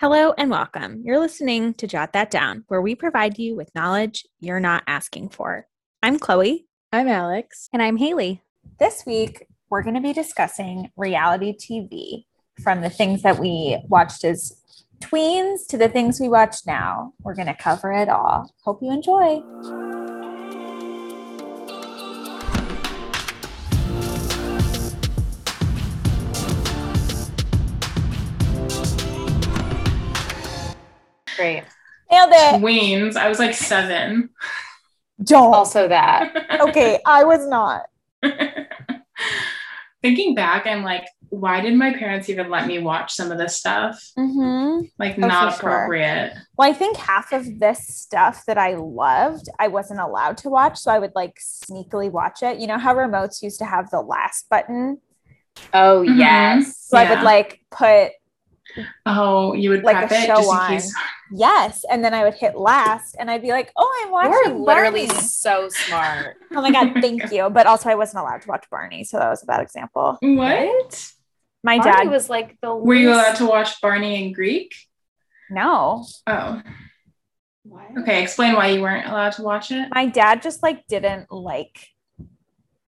Hello and welcome. You're listening to Jot That Down, where we provide you with knowledge you're not asking for. I'm Chloe. I'm Alex. And I'm Haley. This week, we're going to be discussing reality TV from the things that we watched as tweens to the things we watch now. We're going to cover it all. Hope you enjoy. Great. Nailed it. Tweens. I was like seven. Don't. Also that. okay, I was not. Thinking back, I'm like, why did my parents even let me watch some of this stuff? Mm-hmm. Like, Oh, not for sure. appropriate. Well, I think half of this stuff that I loved, I wasn't allowed to watch. So I would like sneakily watch it. You know how remotes used to have the last button? Oh Mhm. yes. So I would like put Oh, you would Like prep a it show just in on. case. yes. And then I would hit last and I'd be like, oh, I'm watching. You're literally Barney. so smart. Oh my God, thank you. But also, I wasn't allowed to watch Barney. So that was a bad example. What? My Barney dad, was like the Were you allowed to watch Barney in Greek? no, Oh, What? okay. Explain why you weren't allowed to watch it. my dad just like didn't like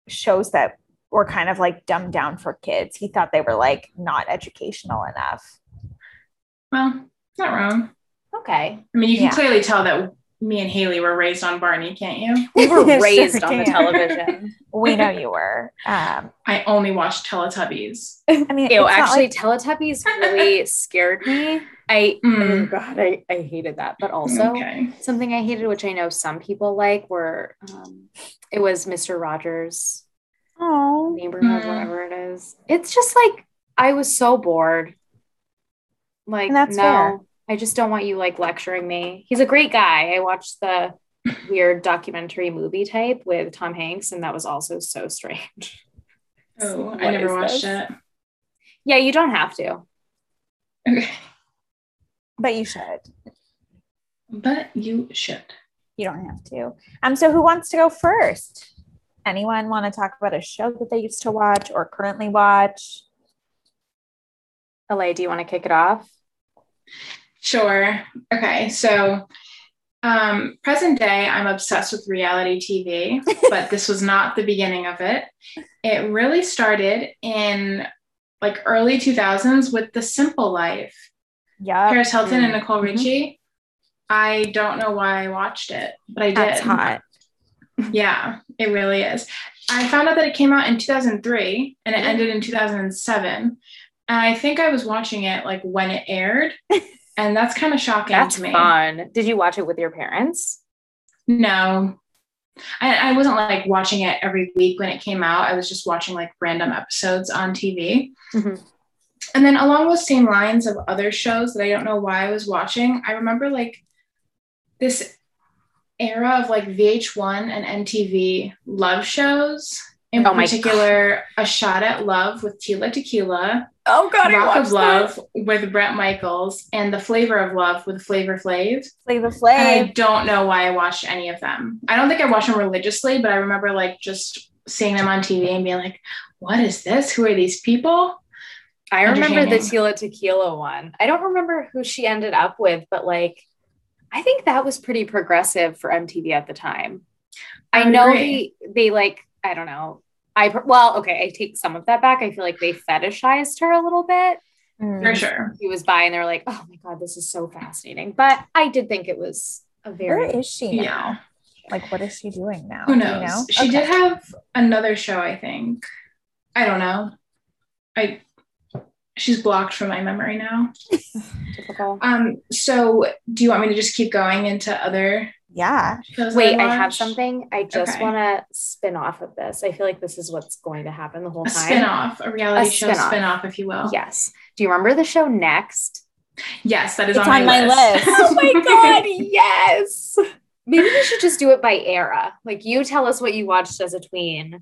shows that were kind of like dumbed down for kids. He thought they were like not educational enough. Well, not wrong. Okay. I mean, you can Yeah. clearly tell that me and Haley were raised on Barney, can't you? We were Sure raised on the television. We know you were. Um, I only watched Teletubbies. I mean, Ew, it's not actually like- Teletubbies really scared me. I oh Mm. god, I, I hated that. But also okay. something I hated, which I know some people like, were um it was Mr. Rogers oh, neighborhood, Mm. whatever it is. It's just like I was so bored. Like And that's no, fair. I just don't want you like lecturing me. He's a great guy. I watched the weird documentary movie type with Tom Hanks, and that was also so strange. Oh, I never watched this? it. Yeah, you don't have to. Okay. but you should. But you should. You don't have to. Um, so who wants to go first? Anyone want to talk about a show that they used to watch or currently watch? LA, do you want to kick it off? Sure. Okay. So, um, present day, I'm obsessed with reality TV, but this was not the beginning of it. It really started in like early 2000s with The Simple Life. Yeah, Paris Hilton and Nicole Mhm. Richie. I don't know why I watched it, but I did. that's hot. Yeah, it really is. I found out that it came out in 2003 and it ended in 2007. I think I was watching it like when it aired. And that's kind of shocking That's to me. fun. Did you watch it with your parents? No. I, I wasn't like watching it every week when it came out. I was just watching like random episodes on TV. Mhm. And then along those same lines of other shows that I don't know why I was watching, I remember like this era of like VH1 and MTV love shows. In Oh particular, A Shot at Love with Tila Tequila, Oh God, Rock of Love with Bret Michaels, and The Flavor of Love with Flavor Flav. Flavor And I don't know why I watched any of them. I don't think I watched them religiously, but I remember like just seeing them on TV and being like, what is this? Who are these people? I remember the. Tila Tequila one. I don't remember who she ended up with, but like, I think that was pretty progressive for MTV at the time. I, I know they they like I don't know. I well, okay, I take some of that back. I feel like they fetishized her a little bit. Mm. For sure. He was by, and they were like, "Oh my god, this is so fascinating." But I did think it was a very is she now? Yeah. Like, what is she doing now? Who Do you knows? know? She Okay. did have another show, I think. I don't know. I she's blocked from my memory now. typical. Um, so do you want me to just keep going into other Yeah. Wait, that I have something. I just Okay. want to spin off of this. I feel like this is what's going to happen the whole A time. spin-off, a reality A show spin-off. spin-off, if you will. Yes. Do you remember the show Next? Yes, that is It's on, on my list. oh my god, yes. Maybe we should just do it by era. Like you tell us what you watched as a tween.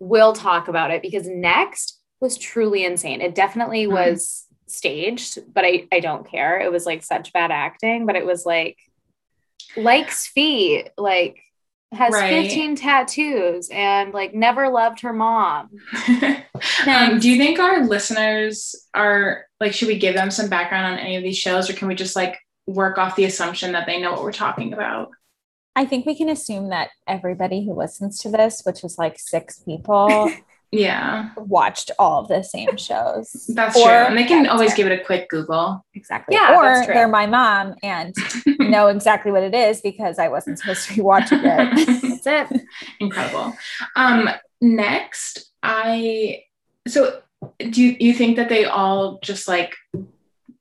We'll talk about it because Next was truly insane. It definitely Mhm. was staged, but I I don't care. It was like such bad acting, but it was like like feet, like has Right. 15 tattoos and like never loved her mom. um, do you think our listeners are like, should we give them some background on any of these shows, or can we just like work off the assumption that they know what we're talking about? I think we can assume that everybody who listens to this, which is like six people, Yeah, watched all of the same shows. that's Or- true. And they can always that's give it a quick Google. Exactly. Yeah, or that's true. they're my mom and know exactly what it is because I wasn't supposed to be watching it. That's it. Incredible. Um, next, I so do you, you think that they all just like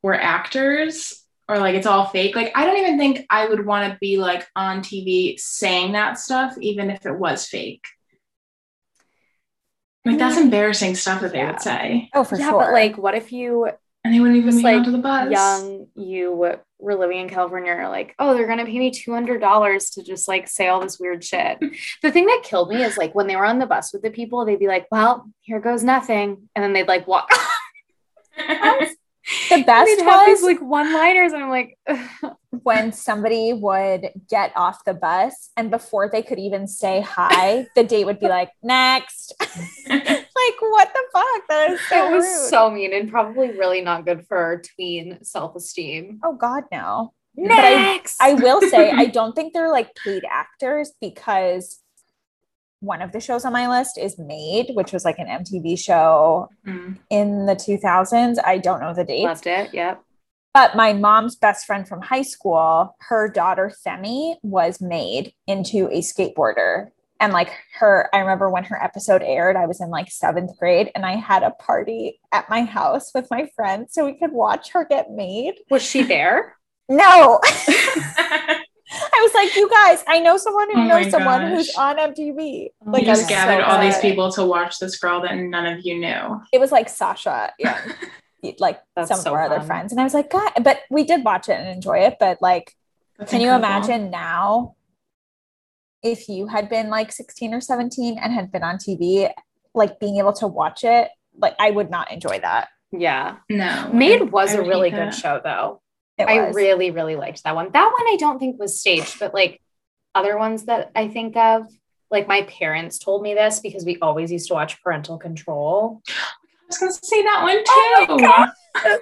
were actors or like it's all fake? Like I don't even think I would want to be like on TV saying that stuff, even if it was fake. Like that's embarrassing stuff that they Yeah. would say, Oh, for yeah, sure. but like, what if you and they wouldn't even Just, be like, onto the bus. young you were living in California are like, oh, they're gonna pay me two hundred dollars to just like say all this weird shit. the thing that killed me is like when they were on the bus with the people, they'd be like, well, here goes nothing, and then they'd like walk. the best they'd these was like one-liners, and I'm like, when somebody would get off the bus and before they could even say hi, the date would be like, next. like, what the fuck? That is so it was rude. so mean and probably really not good for tween self-esteem. oh God, no. But I- Next, I will say I don't think they're like paid actors because one of the shows on my list is Made, which was like an MTV show Mm. in the 2000s. I don't know the date. loved it. Yep. But my mom's best friend from high school, her daughter Femi was made into a skateboarder. And like her, I remember when her episode aired, I was in like seventh grade and I had a party at my house with my friends so we could watch her get made. Was she there? No, I was like, you guys, I know someone who Oh knows someone gosh. who's on MTV. Oh Like, you I just gathered so all these people to watch this girl that none of you knew. It was like Sasha, yeah, like That's some so of our other friends. And I was like, God, but we did watch it and enjoy it. But like, That's Can you incredible. imagine now if you had been like 16 or 17 and had been on TV, like being able to watch it? Like, I would not enjoy that. Yeah. No. Made I- was I a really good that. show though. It I really, really liked that one. That one I don't think was staged, but like other ones that I think of, like my parents told me this because we always used to watch Parental Control. I was gonna say that one too. Oh my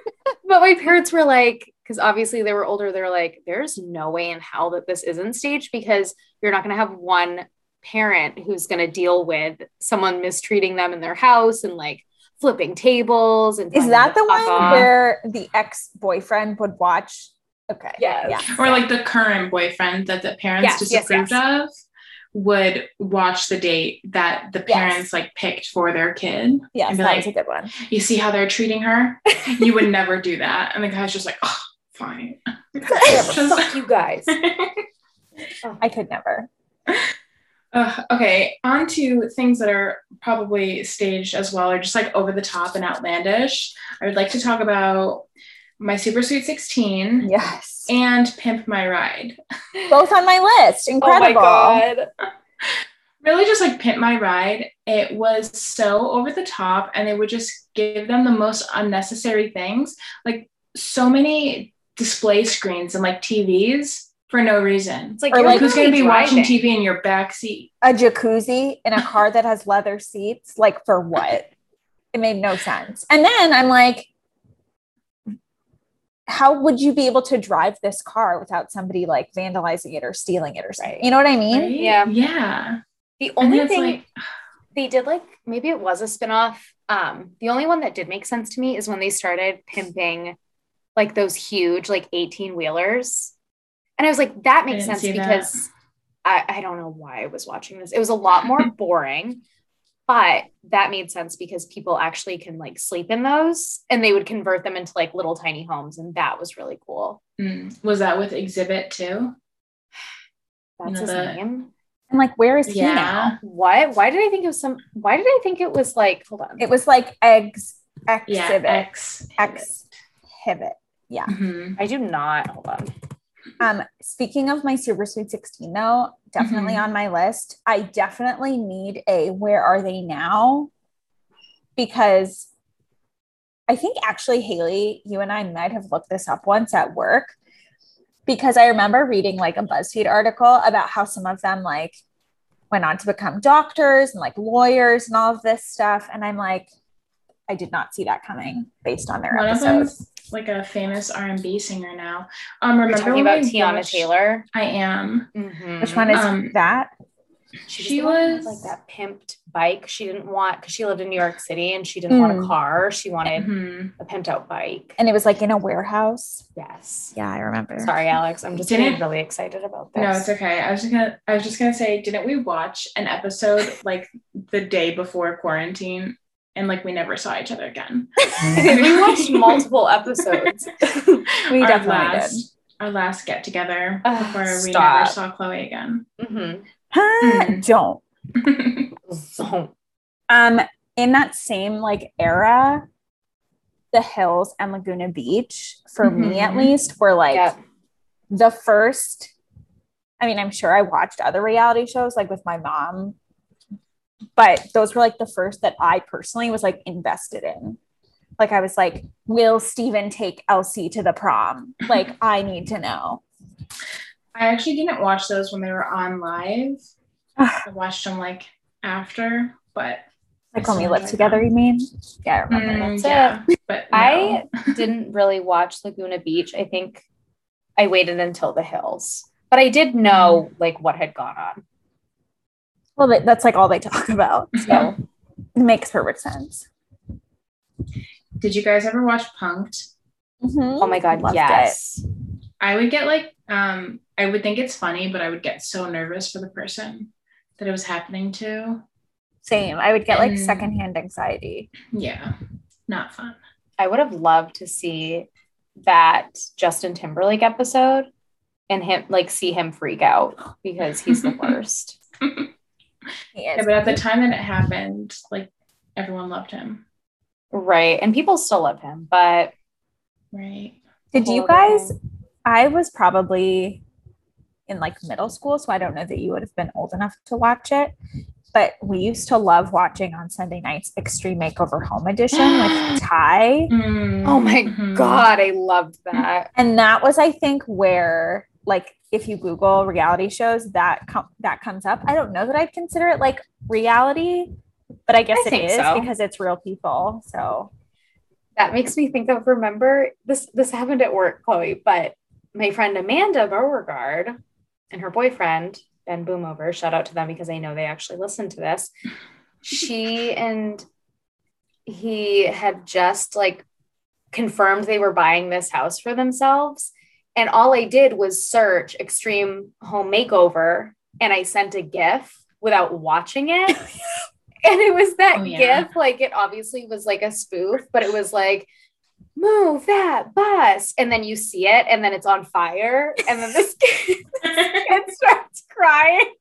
But my parents were like, because obviously they were older, they're like, there's no way in hell that this isn't staged because you're not going to have one parent who's going to deal with someone mistreating them in their house and like flipping tables. And Is that the one off. where the ex boyfriend would watch? Okay. Yes. Yeah. or like the current boyfriend that the parents Yes, yes, disapproved of would watch the date that the Yes. parents like picked for their kid Yeah, and be that like, was a good one. you see how they're treating her? you would never do that. And the guy's just like, oh, fine. Fuck you guys. Oh, I could never. Ugh, okay, on to things that are probably staged as well, or just like over the top and outlandish. I would like to talk about my Super Sweet 16 Yes. and Pimp My Ride. Both on my list. Incredible. Oh my god. really just like Pimp My Ride. It was so over the top, and they would just give them the most unnecessary things, like so many display screens and like TVs for no reason. It's like, Or like- Who's going to be literally watching. TV in your back seat? A jacuzzi in a car that has leather seats. Like, for what? It made no sense. And then I'm like, how would you be able to drive this car without somebody like vandalizing it or stealing it or something? Right. You know what I mean? Right? Yeah. Yeah. The only thing like, they did like maybe it was a spinoff. Um, the only one that did make sense to me is when they started pimping like those huge like 18 wheelers. And I was like, that makes sense see that. because I, I don't know why I was watching this. It was a lot more boring, but that made sense because people actually can like sleep in those and they would convert them into like little tiny homes. And that was really cool. mm, was that with Xzibit too? That's know, his the- name. And like, where is he now? What? Why did I think it was some? Why did I think it was like? Hold on. It was like eggs, Yeah. exhibit, X. exhibit. Yeah. Mhm. I do not. Hold on. Um, speaking of my Super Sweet 16, though, definitely Mhm. on my list. I definitely need a where are they now? Because I think actually, Haley, you and I might have looked this up once at work because I remember reading like a BuzzFeed article about how some of them like went on to become doctors and like lawyers and all of this stuff. And I'm like, I did not see that coming based on their One episodes. Them's like a famous R&B singer now. Um, You're remember talking about Teyana watched- Taylor. I am. Mhm. Which one is Um, that? She, She was, the one with, was- like that pimped bike. She didn't want because she lived in New York City and she didn't want a Mm. car. She wanted Mhm. a pimped out bike. And it was like in a warehouse. Yes. Yeah, I remember. Sorry, Alex. I'm just Didn't- really excited about this. No, it's okay. I was just gonna I was just gonna say, didn't we watch an episode like the day before quarantine and like we never saw each other again? we watched multiple episodes. We our definitely last, Our last get together Ugh, before we stop. never saw Chloe again. Mhm. Huh, Mm. Don't. So Um, in that same like era, the hills and Laguna Beach, for me at least, were like yeah. the first. I mean, I'm sure I watched other reality shows like with my mom, but those were like the first that I personally was like invested in. Like I was like, will Stephen take LC to the prom? Like I need to know. I actually didn't watch those when they were on live. I watched them like after, but Like when we lived like together, you mean? Yeah, I remember. Mm, That's yeah, but no. I didn't really watch Laguna Beach. I think I waited until the hills, but I did know like what had gone on. Well, that's like all they talk about. So it makes perfect sense. Did you guys ever watch Punked? Oh my god, Loved yes. I would get like um I would think it's funny, but I would get so nervous for the person that it was happening to. Same. I would get like And- secondhand anxiety. Yeah, not fun. I would have loved to see that Justin Timberlake episode and him like see him freak out because he's the worst. He Yeah, but at the time that it happened, like everyone loved him, right. And people still love him, but right? Did you guys? thing. I was probably in like middle school, so I don't know that you would have been old enough to watch it. But we used to love watching on Sunday nights Extreme Makeover Home Edition with Ty. oh my Mhm. god, I loved that. And that was, I think, where like if you Google reality shows, that com- that comes up. I don't know that I'd consider it like reality, but I guess I it think is so. because it's real people. So That makes me think of remember this this happened at work, Chloe, but my friend Amanda Beauregard and her boyfriend, Ben Boomover, shout out to them because I know they actually listen to this. She and he had just like confirmed they were buying this house for themselves. And all I did was search extreme home makeover and I sent a GIF without watching it. and it was that Oh, yeah. GIF, like it obviously was like a spoof, but it was like, move that bus. And then you see it and then it's on fire. And then this kid, kid starts crying.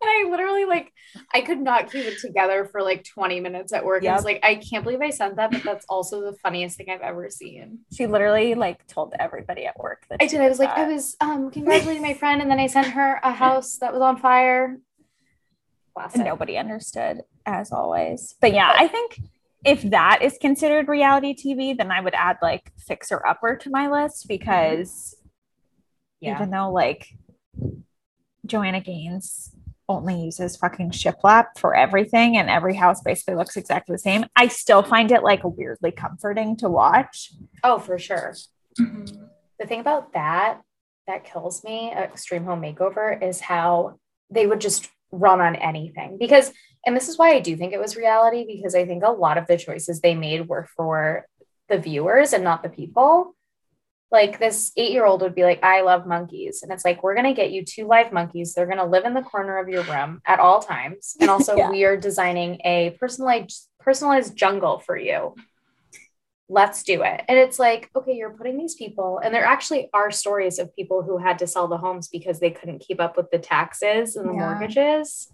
And I literally like I could not keep it together for like 20 minutes at work. I was like, I can't believe I sent that, but that's also the funniest thing I've ever seen. she literally like told everybody at work that I did. I was like, I was um congratulating my friend, and then I sent her a house that was on fire. Classic. and nobody understood as always. But yeah, I think if that is considered reality TV, then I would add like Fixer Upper to my list because Yeah. even though like Joanna Gaines only uses fucking shiplap for everything and every house basically looks exactly the same, I still find it like weirdly comforting to watch. Oh, for sure. Mhm. The thing about that that kills me Extreme Home Makeover, is how they would just run on anything. Because, and this is why I do think it was reality, because I think a lot of the choices they made were for the viewers and not the people. Like this eight year old would be like, I love monkeys. And it's like, we're going to get you two live monkeys. They're going to live in the corner of your room at all times. And also, Yeah. we are designing a personalized, personalized jungle for you let's do it. And it's like, okay, you're putting these people, and there actually are stories of people who had to sell the homes because they couldn't keep up with the taxes and the Yeah. mortgages.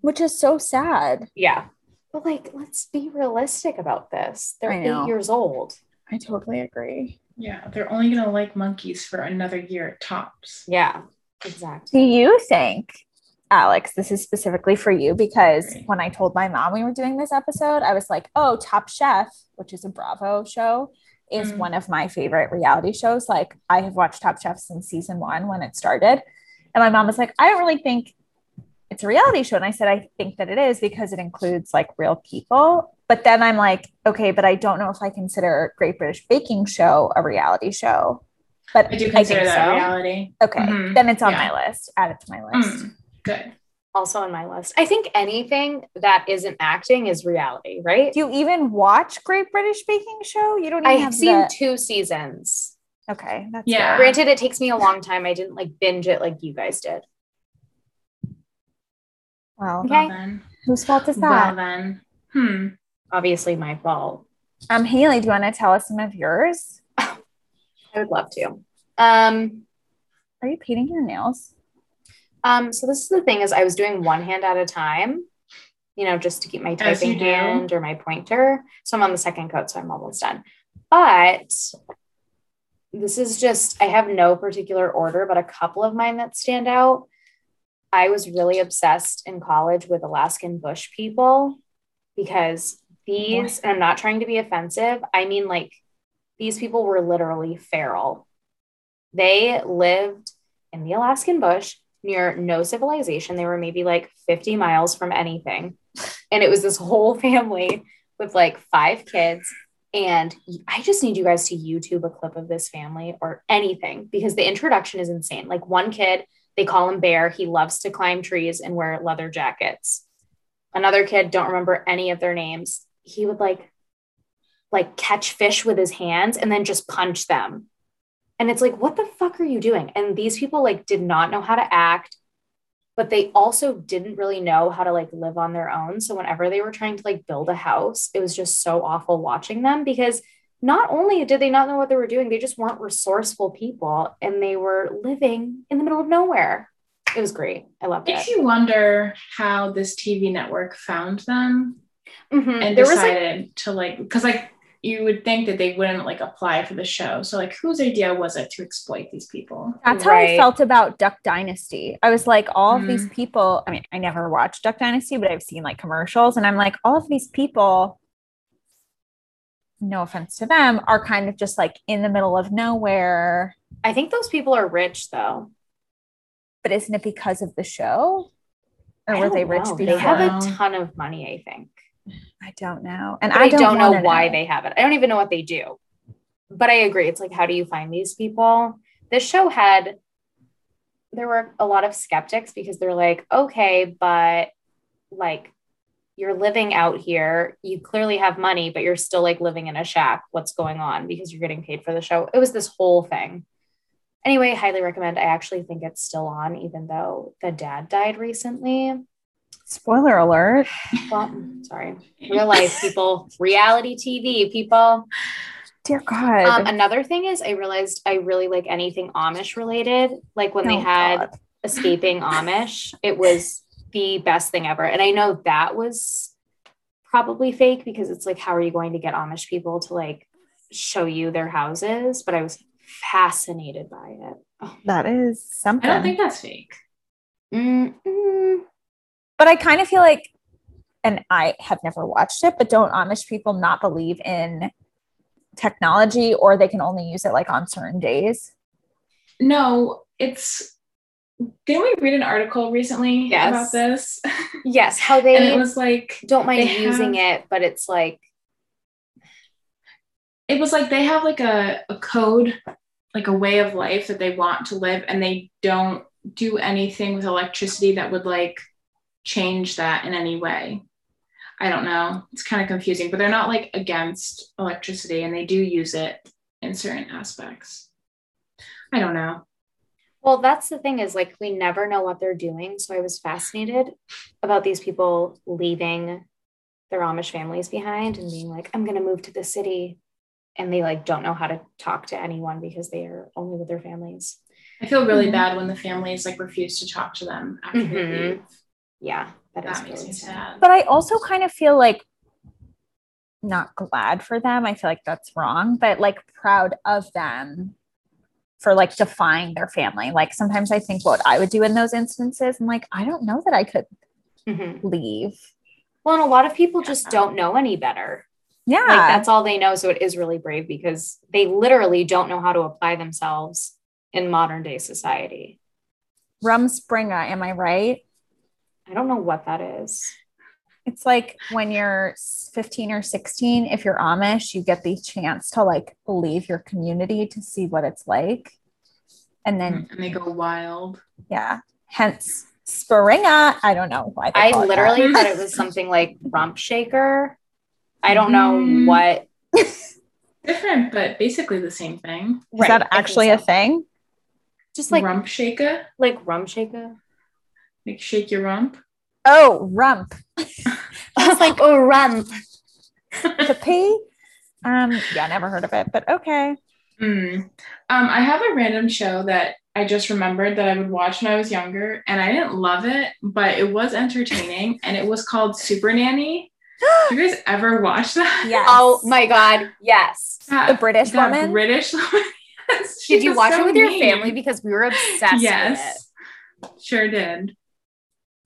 Which is so sad. Yeah. But like, let's be realistic about this. They're eight years old. I totally agree. Yeah, they're only gonna like monkeys for another year tops. Yeah, exactly. Do you think, Alex, this is specifically for you? Because Right. when I told my mom we were doing this episode, I was like, oh, Top Chef, which is a Bravo show, is Mm. one of my favorite reality shows. Like, I have watched Top Chef since season one when it started. And my mom was like, I don't really think it's a reality show. And I said, I think that it is because it includes like real people. But then I'm like, okay, but I don't know if I consider Great British Baking Show a reality show. But I do consider think that so. reality. Okay. Mhm. Then it's on Yeah. my list. Add it to my list. Mm, good. Also on my list. I think anything that isn't acting is reality, right? Do you even watch Great British Baking Show? You don't even I have have seen the- two seasons. Okay. That's Yeah. yeah. Granted, it takes me a long time. I didn't like binge it like you guys did. Well, Okay. Well then. whose fault is that? Well then. Hmm. Obviously, my fault. um, Haley, do you want to tell us some of yours? I would love to. Um, Are you painting your nails? um, so this is the thing is I was doing one hand at a time, you know, just to keep my typing do. hand or my pointer. So I'm on the second coat, so I'm almost done. But this is just I have no particular order, but a couple of mine that stand out. I was really obsessed in college with Alaskan bush people because these, and I'm not trying to be offensive, I mean, like, these people were literally feral. They lived in the Alaskan bush near no civilization. They were maybe like 50 miles from anything. And it was this whole family with like five kids. And I just need you guys to YouTube a clip of this family or anything because the introduction is insane. Like one kid, they call him Bear. He loves to climb trees and wear leather jackets. Another kid, don't remember any of their names. He would like like catch fish with his hands and then just punch them. And it's like, what the fuck are you doing? And these people like did not know how to act, but they also didn't really know how to like live on their own. So whenever they were trying to like build a house, it was just so awful watching them because not only did they not know what they were doing, they just weren't resourceful people and they were living in the middle of nowhere. It was great. I loved Makes it. you wonder how this TV network found them Mhm. and There was like decided to like because like you would think that they wouldn't like apply for the show. So like whose idea was it to exploit these people? That's how I felt about Duck Dynasty. I was like, all of these Mhm. people, I mean, I never watched Duck Dynasty, but I've seen like commercials, and I'm like, all of these people, no offense to them, are kind of just like in the middle of nowhere. I think those people are rich though. But isn't it because of the show? Or I were don't they rich know. before? They have a ton of money, I think. I don't know. And I I don't, don't, know why they have it. I don't even know what they do. But I agree. It's like, how do you find these people? This show had, there were a lot of skeptics because they're like, okay, but like you're living out here. You clearly have money, but you're still like living in a shack. What's going on? Because you're getting paid for the show. It was this whole thing. Anyway, highly recommend. I actually think it's still on, even though the dad died recently. Spoiler alert. Well, sorry. Real life people, reality TV people. Dear God. Um, another thing is, I realized I really like anything Amish related. Like when they Oh, had God. Escaping Amish, it was the best thing ever. And I know that was probably fake because it's like, how are you going to get Amish people to like show you their houses? But I was fascinated by it. Oh, that is something. I don't think that's fake. mm, mm. But I kind of feel like, and I have never watched it, but don't Amish people not believe in technology or they can only use it like on certain days? No, it's didn't we read an article recently Yes. about this? Yes, how they and they it was like don't mind using have- it, but it's like, it was like they have like a, a code, like a way of life that they want to live, and they don't do anything with electricity that would like change that in any way. I don't know. It's kind of confusing, but they're not like against electricity and they do use it in certain aspects. I don't know. Well, that's the thing is like we never know what they're doing. So I was fascinated about these people leaving their Amish families behind and being like, I'm going to move to the city. And they like don't know how to talk to anyone because they are only with their families. I feel really Mhm. bad when the families like refuse to talk to them after they Mhm. leave. Yeah, that, is That makes really me sad. sad. But I also kind of feel like not glad for them. I feel like that's wrong, but like proud of them for like defying their family. Like sometimes I think what I would do in those instances, and like, I don't know that I could Mhm. leave. Well, and a lot of people just don't know any better. Yeah. Like that's all they know. So it is really brave because they literally don't know how to apply themselves in modern day society. Rumspringa, am I right? I don't know what that is. It's like when you're 15 or 16, if you're Amish, you get the chance to like leave your community to see what it's like. And then, and they go wild. yeah, hence Springa. I don't know why. I call that. literally thought it was something like rump shaker. I don't know Mm. what. Different, but basically the same thing. Is Right, I that think actually a thing? Just like rump shaker, like rum shaker. Like shake your rump. Oh, rump. Just like oh rump. The P. Um, yeah, never heard of it, but okay. Mm. Um, I have a random show that I just remembered that I would watch when I was younger, and I didn't love it, but it was entertaining, and it was called Super Nanny. Did you guys ever watch that? Yes. Oh my god, yes. That- The British that woman? British woman. Yes, Did you watch so it with your family because we were obsessed with it? Yes, sure did.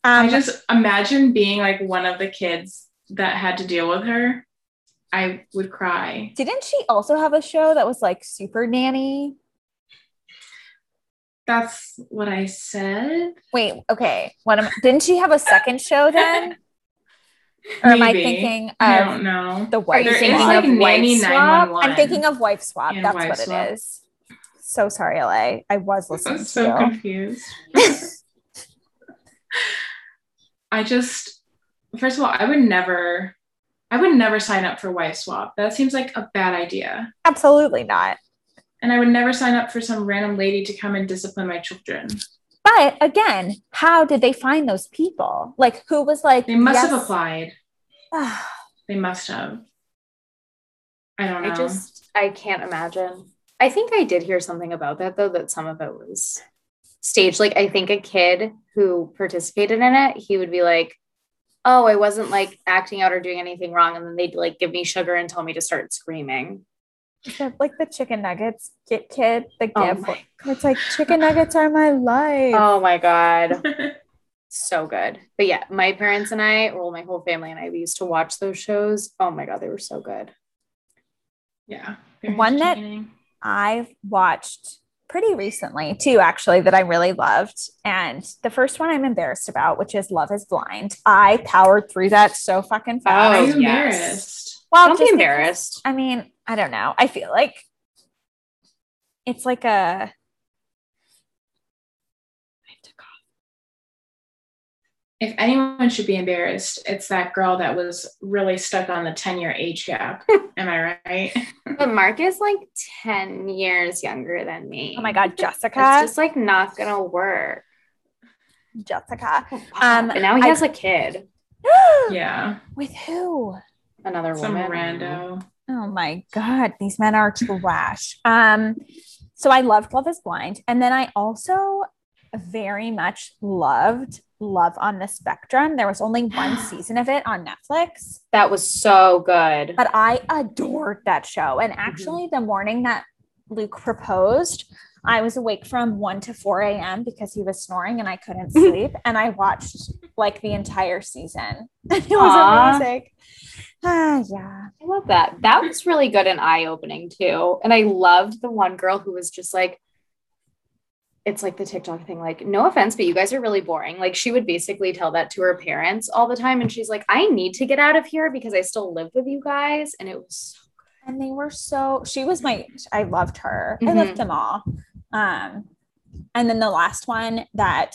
Um, I just imagine being like one of the kids that had to deal with her. I would cry. didn't she also have a show that was like super nanny? That's what I said. Wait, okay. What am didn't she have a second show then? Or am I Maybe. thinking I of don't know. the Are wife you thinking swap? like of Wife Swap? I'm thinking of wife swap. That's Wife what Swap. it is. So sorry, LA. I was listening I'm so you. confused. I just, first of all, I would never, I would never sign up for Wife Swap. That seems like a bad idea. Absolutely not. And I would never sign up for some random lady to come and discipline my children. But again, how did they find those people? Like, who was like, They must have applied. They must have. I don't know. I just I can't imagine. I think I did hear something about that though, that some of it was staged. Like I think a kid who participated in it, he would be like, Oh, I wasn't like acting out or doing anything wrong. And then they'd like give me sugar and tell me to start screaming. Like the chicken nuggets get kid, the Oh gift. my, it's like chicken nuggets are my life. oh my God. So good. But yeah, my parents and I, well, my whole family and I, we used to watch those shows. Oh my God, they were so good. yeah. One that- I've watched pretty recently too, actually, that I really loved. And the first one I'm embarrassed about, which is Love is Blind. I powered through that so fucking oh, fast. Oh, you yes. embarrassed? well, Don't be just because- embarrassed. I mean, I don't know. I feel like it's like a. If anyone should be embarrassed, it's that girl that was really stuck on the 10 year age gap. Am I right? But Mark is like 10 years younger than me. Oh my God, Jessica. It's just like not gonna work. Jessica. Um, and now he I- has a kid, yeah. With who? another Some woman. rando. Oh my god, these men are trash. Um, so I loved Love Is Blind, and then I also very much loved Love on the Spectrum. There was only one season of it on Netflix, That was so good. but I adored that show. And actually, the morning that Luke proposed, I was awake from 1 to 4 a.m. because he was snoring and I couldn't sleep. and I watched like the entire season. it was Aw. amazing. Ah, yeah. I love that. That was really good and eye opening too. And I loved the one girl who was just like, it's like the TikTok thing, like, no offense, but you guys are really boring. Like, she would basically tell that to her parents all the time. And she's like, I need to get out of here because I still live with you guys. And it was so good. and they were so she was my i loved her i Mhm. loved them all um and then the last one that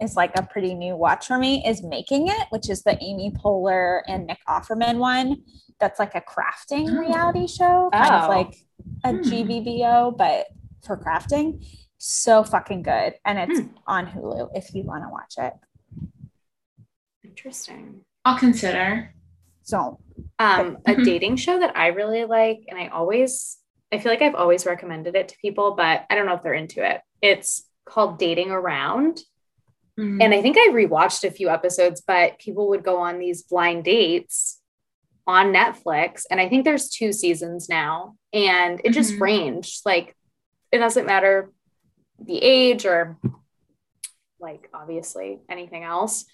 is like a pretty new watch for me is making it which is the amy poehler and nick offerman one that's like a crafting reality show kind Oh. of like a Hmm. gbbo but for crafting so fucking good and it's Hmm. on hulu if you want to watch it interesting. I'll consider. so Um, a Mhm. dating show that I really like, and I always, I feel like I've always recommended it to people, but I don't know if they're into it. It's called Dating Around. Mm. And I think I rewatched a few episodes, but people would go on these blind dates on Netflix. And I think there's two seasons now. And it just Mhm. ranged. Like, it doesn't matter the age or, like, obviously anything else.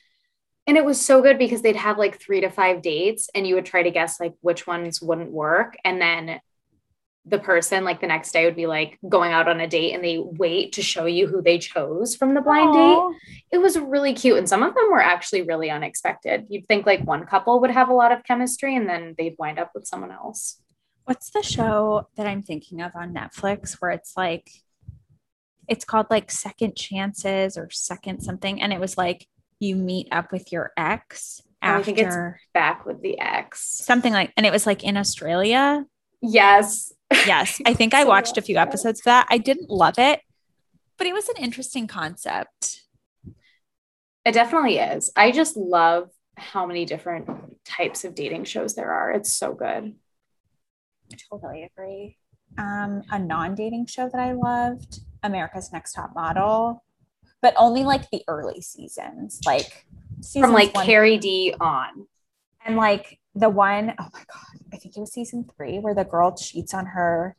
And it was so good because they'd have like three to five dates and you would try to guess like which ones wouldn't work. And then the person like the next day would be like going out on a date and they wait to show you who they chose from the blind date. It was really cute. And some of them were actually really unexpected. You'd think like one couple would have a lot of chemistry and then they'd wind up with someone else. What's the show that I'm thinking of on Netflix where it's like, it's called like Second Chances or Second something. And it was like, you meet up with your ex Oh, after I think it's back with the ex. something like, and it was like in Australia. Yes. Yes. I think I watched a few episodes of that. I didn't love it, but it was an interesting concept. It definitely is. I just love how many different types of dating shows there are. It's so good. I totally agree. Um, a non-dating show that I loved, America's Next Top Model, but only like the early seasons, like From like Carrie D on. and like the one, oh my god, I think it was season three where the girl cheats on her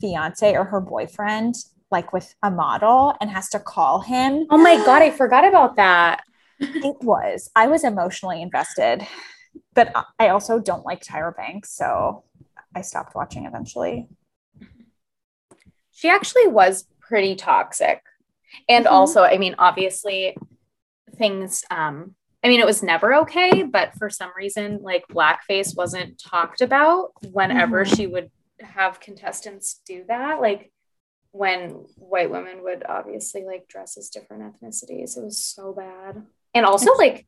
fiance or her boyfriend, like with a model, and has to call him. Oh my God, I forgot about that. It was. I was emotionally invested, but I- I also don't like Tyra Banks, so I stopped watching eventually. She actually was pretty toxic. And Mhm. also, I mean, obviously, things, um, I mean, it was never okay, but for some reason, like blackface wasn't talked about whenever Mhm. she would have contestants do that. Like when white women would obviously like dress as different ethnicities. It was so bad. And also, like,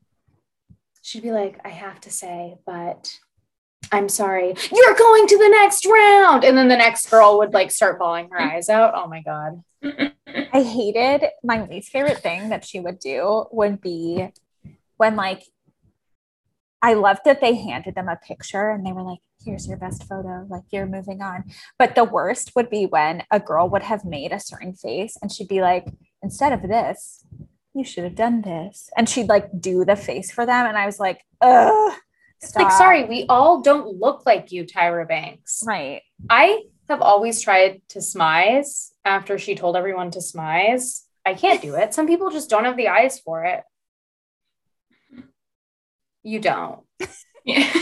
she'd be like, I have to say, but I'm sorry, you're going to the next round. And then the next girl would like start bawling her eyes out. Oh my God. I hated my least favorite thing that she would do would be when like I loved that they handed them a picture and they were like, here's your best photo, like you're moving on. But the worst would be when a girl would have made a certain face and she'd be like, instead of this, you should have done this. And she'd like do the face for them. And I was like, ugh. It's like, sorry, we all don't look like you, Tyra Banks. Right. I have always tried to smize after she told everyone to smize. I can't do it. Some people just don't have the eyes for it. You don't. Yeah.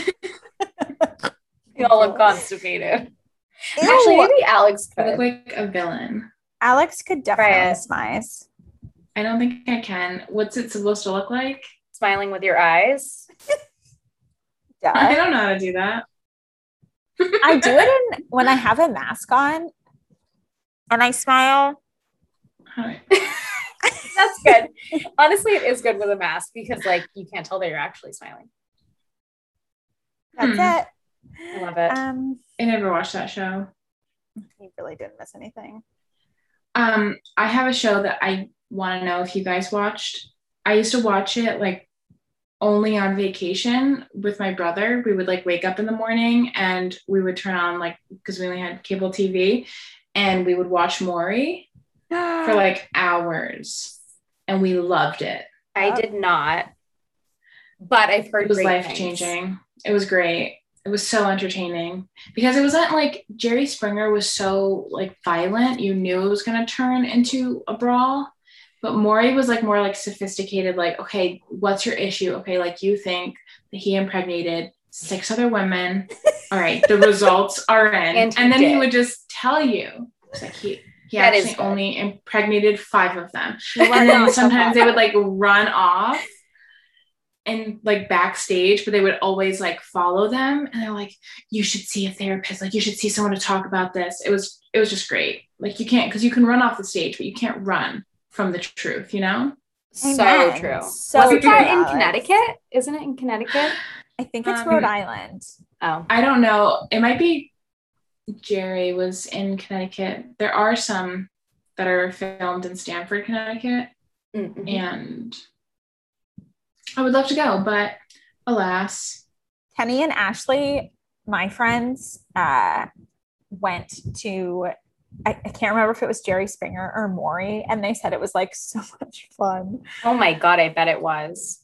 You all look constipated. Actually, Ew. maybe Alex I look could. like a villain. Alex could definitely Try smize. I don't think I can. What's it supposed to look like? Smiling with your eyes. I don't know how to do that. I do it in when I have a mask on and I smile. That's good. Honestly, it is good with a mask because like you can't tell that you're actually smiling. That's Hmm. it. I love it. Um, I never watched that show. you really didn't miss anything. Um, I have a show that I want to know if you guys watched. I used to watch it like only on vacation with my brother. We would like wake up in the morning and we would turn on like because we only had cable TV and we would watch Maury ah. for like hours and we loved it. I did not, but I've heard It was life changing. It was great. It was so entertaining because it wasn't like Jerry Springer was so like violent. You knew it was going to turn into a brawl. But Maury was like more like sophisticated, like, okay, what's your issue? Okay, like you think that he impregnated six other women. All right, the results are in. And And, he then he would just tell you. It's like he he That actually only impregnated five of them. And then sometimes they would like run off and like backstage but they would always like follow them. And they're like you should see a therapist. Like you should see someone to talk about this. It was it was just great. Like you can't because you can run off the stage but you can't run from the truth you know So true. So Wasn't true, that in Alex. Connecticut? Isn't it in Connecticut? I think it's Um, Rhode Island. Oh, i don't know it might be jerry was in connecticut there are some that are filmed in stamford connecticut Mm-mm. and i would love to go but alas Kenny and Ashley, my friends, uh, went to. I, I can't remember if it was Jerry Springer or Maury, and they said it was like so much fun. oh my god, I bet it was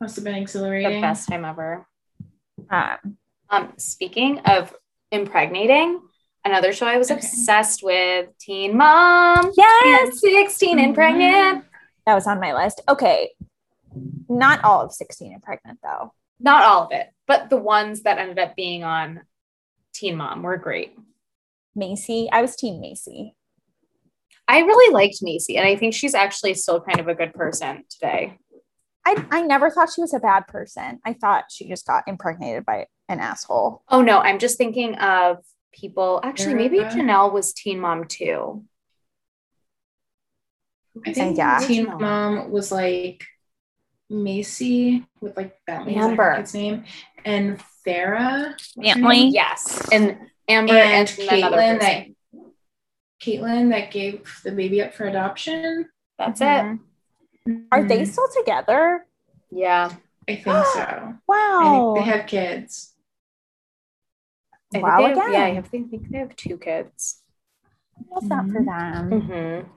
must have been the exhilarating best time ever. Um, Um, speaking of impregnating, another show I was Okay. obsessed with, Teen Mom. yes, And 16 and pregnant. that was on my list. Okay, not all of sixteen and pregnant though. Not all of it, but the ones that ended up being on Teen Mom were great. Maci. I was team Maci. I really liked Maci, and I think she's actually still kind of a good person today. I, I never thought she was a bad person. I thought she just got impregnated by an asshole. Oh no, I'm just thinking of people. Actually, maybe Jenelle was teen mom too. I think Yeah. Teen Mom was like Maci with like Bentley, is that Amber. name, and Farrah. what's Bentley. Yes, and Amber and, and, another Catelynn that Catelynn that gave the baby up for adoption. That's Mhm. Are they Mhm. still together? Yeah. I think so. I Wow. think they have kids. I think wow they have- again. Yeah, I have- think they have two kids. Love that for them. Mm-hmm.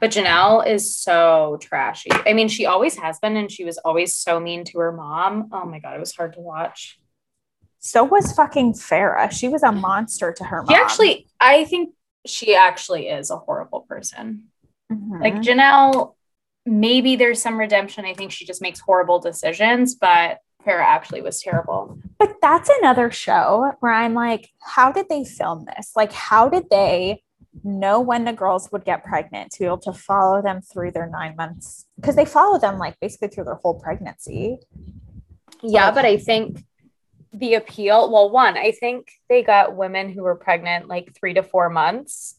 But Jenelle is so trashy. I mean, she always has been, and she was always so mean to her mom. Oh my god, it was hard to watch. So was fucking Farrah. She was a monster to her mom. She actually, I think she actually is a horrible person. Mhm. Like Jenelle, maybe there's some redemption. I think she just makes horrible decisions, but Farrah actually was terrible. But that's another show where I'm like, how did they film this? Like, how did they know when the girls would get pregnant to be able to follow them through their nine months? Because they follow them like basically through their whole pregnancy. Yeah, but I think the appeal, well, one, I think they got women who were pregnant like three to four months.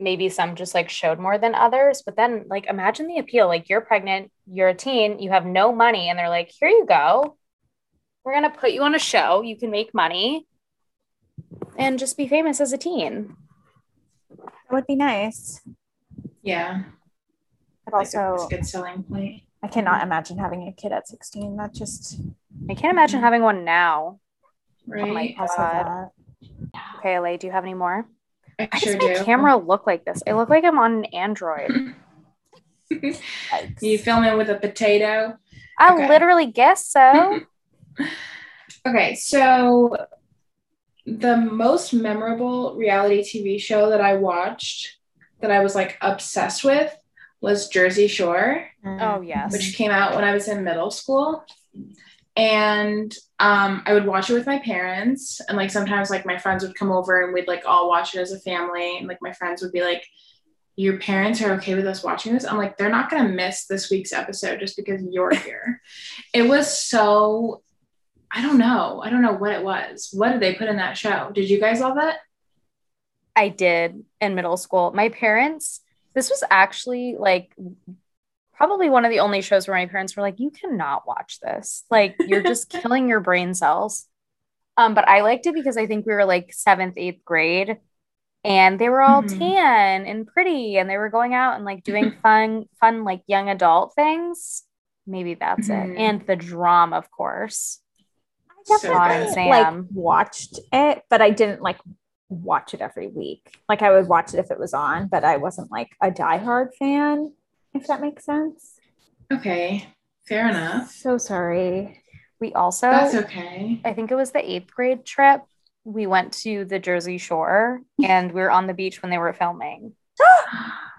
Maybe some just like showed more than others, but then like imagine the appeal. Like you're pregnant, you're a teen, you have no money, and they're like, here you go. We're gonna put you on a show. You can make money and just be famous as a teen. That would be nice. Yeah. But Like, also, a good selling point. I cannot imagine having a kid at 16. That just I can't imagine having one now. Oh right. my God. Okay, LA, do you have any more? I Why sure do. camera look like this? I look like I'm on an Android. Yikes. you filming with a potato? I Okay. literally guess so. Okay, so the most memorable reality TV show that I watched that I was like obsessed with was Jersey Shore, oh yes. which came out when I was in middle school. And um, I would watch it with my parents, and like sometimes like my friends would come over and we'd like all watch it as a family. And like my friends would be like, "Your parents are okay with us watching this?" I'm like, "They're not gonna miss this week's episode just because you're here." it was so I don't know. I don't know what it was. What did they put in that show? Did you guys love it? I did in middle school. My parents, this was actually like probably one of the only shows where my parents were like, you cannot watch this. Like, you're just killing your brain cells. Um, but I liked it because I think we were like seventh, eighth grade, and they were all Mhm. tan and pretty, and they were going out and like doing fun, fun, like young adult things. Maybe that's Mhm. it. And the drama, of course. I definitely good. like watched it, but I didn't like watch it every week. Like I would watch it if it was on, but I wasn't like a diehard fan, if that makes sense. Okay, fair enough. So sorry. We also That's okay. I think it was the eighth grade trip. We went to the Jersey Shore and we were on the beach when they were filming.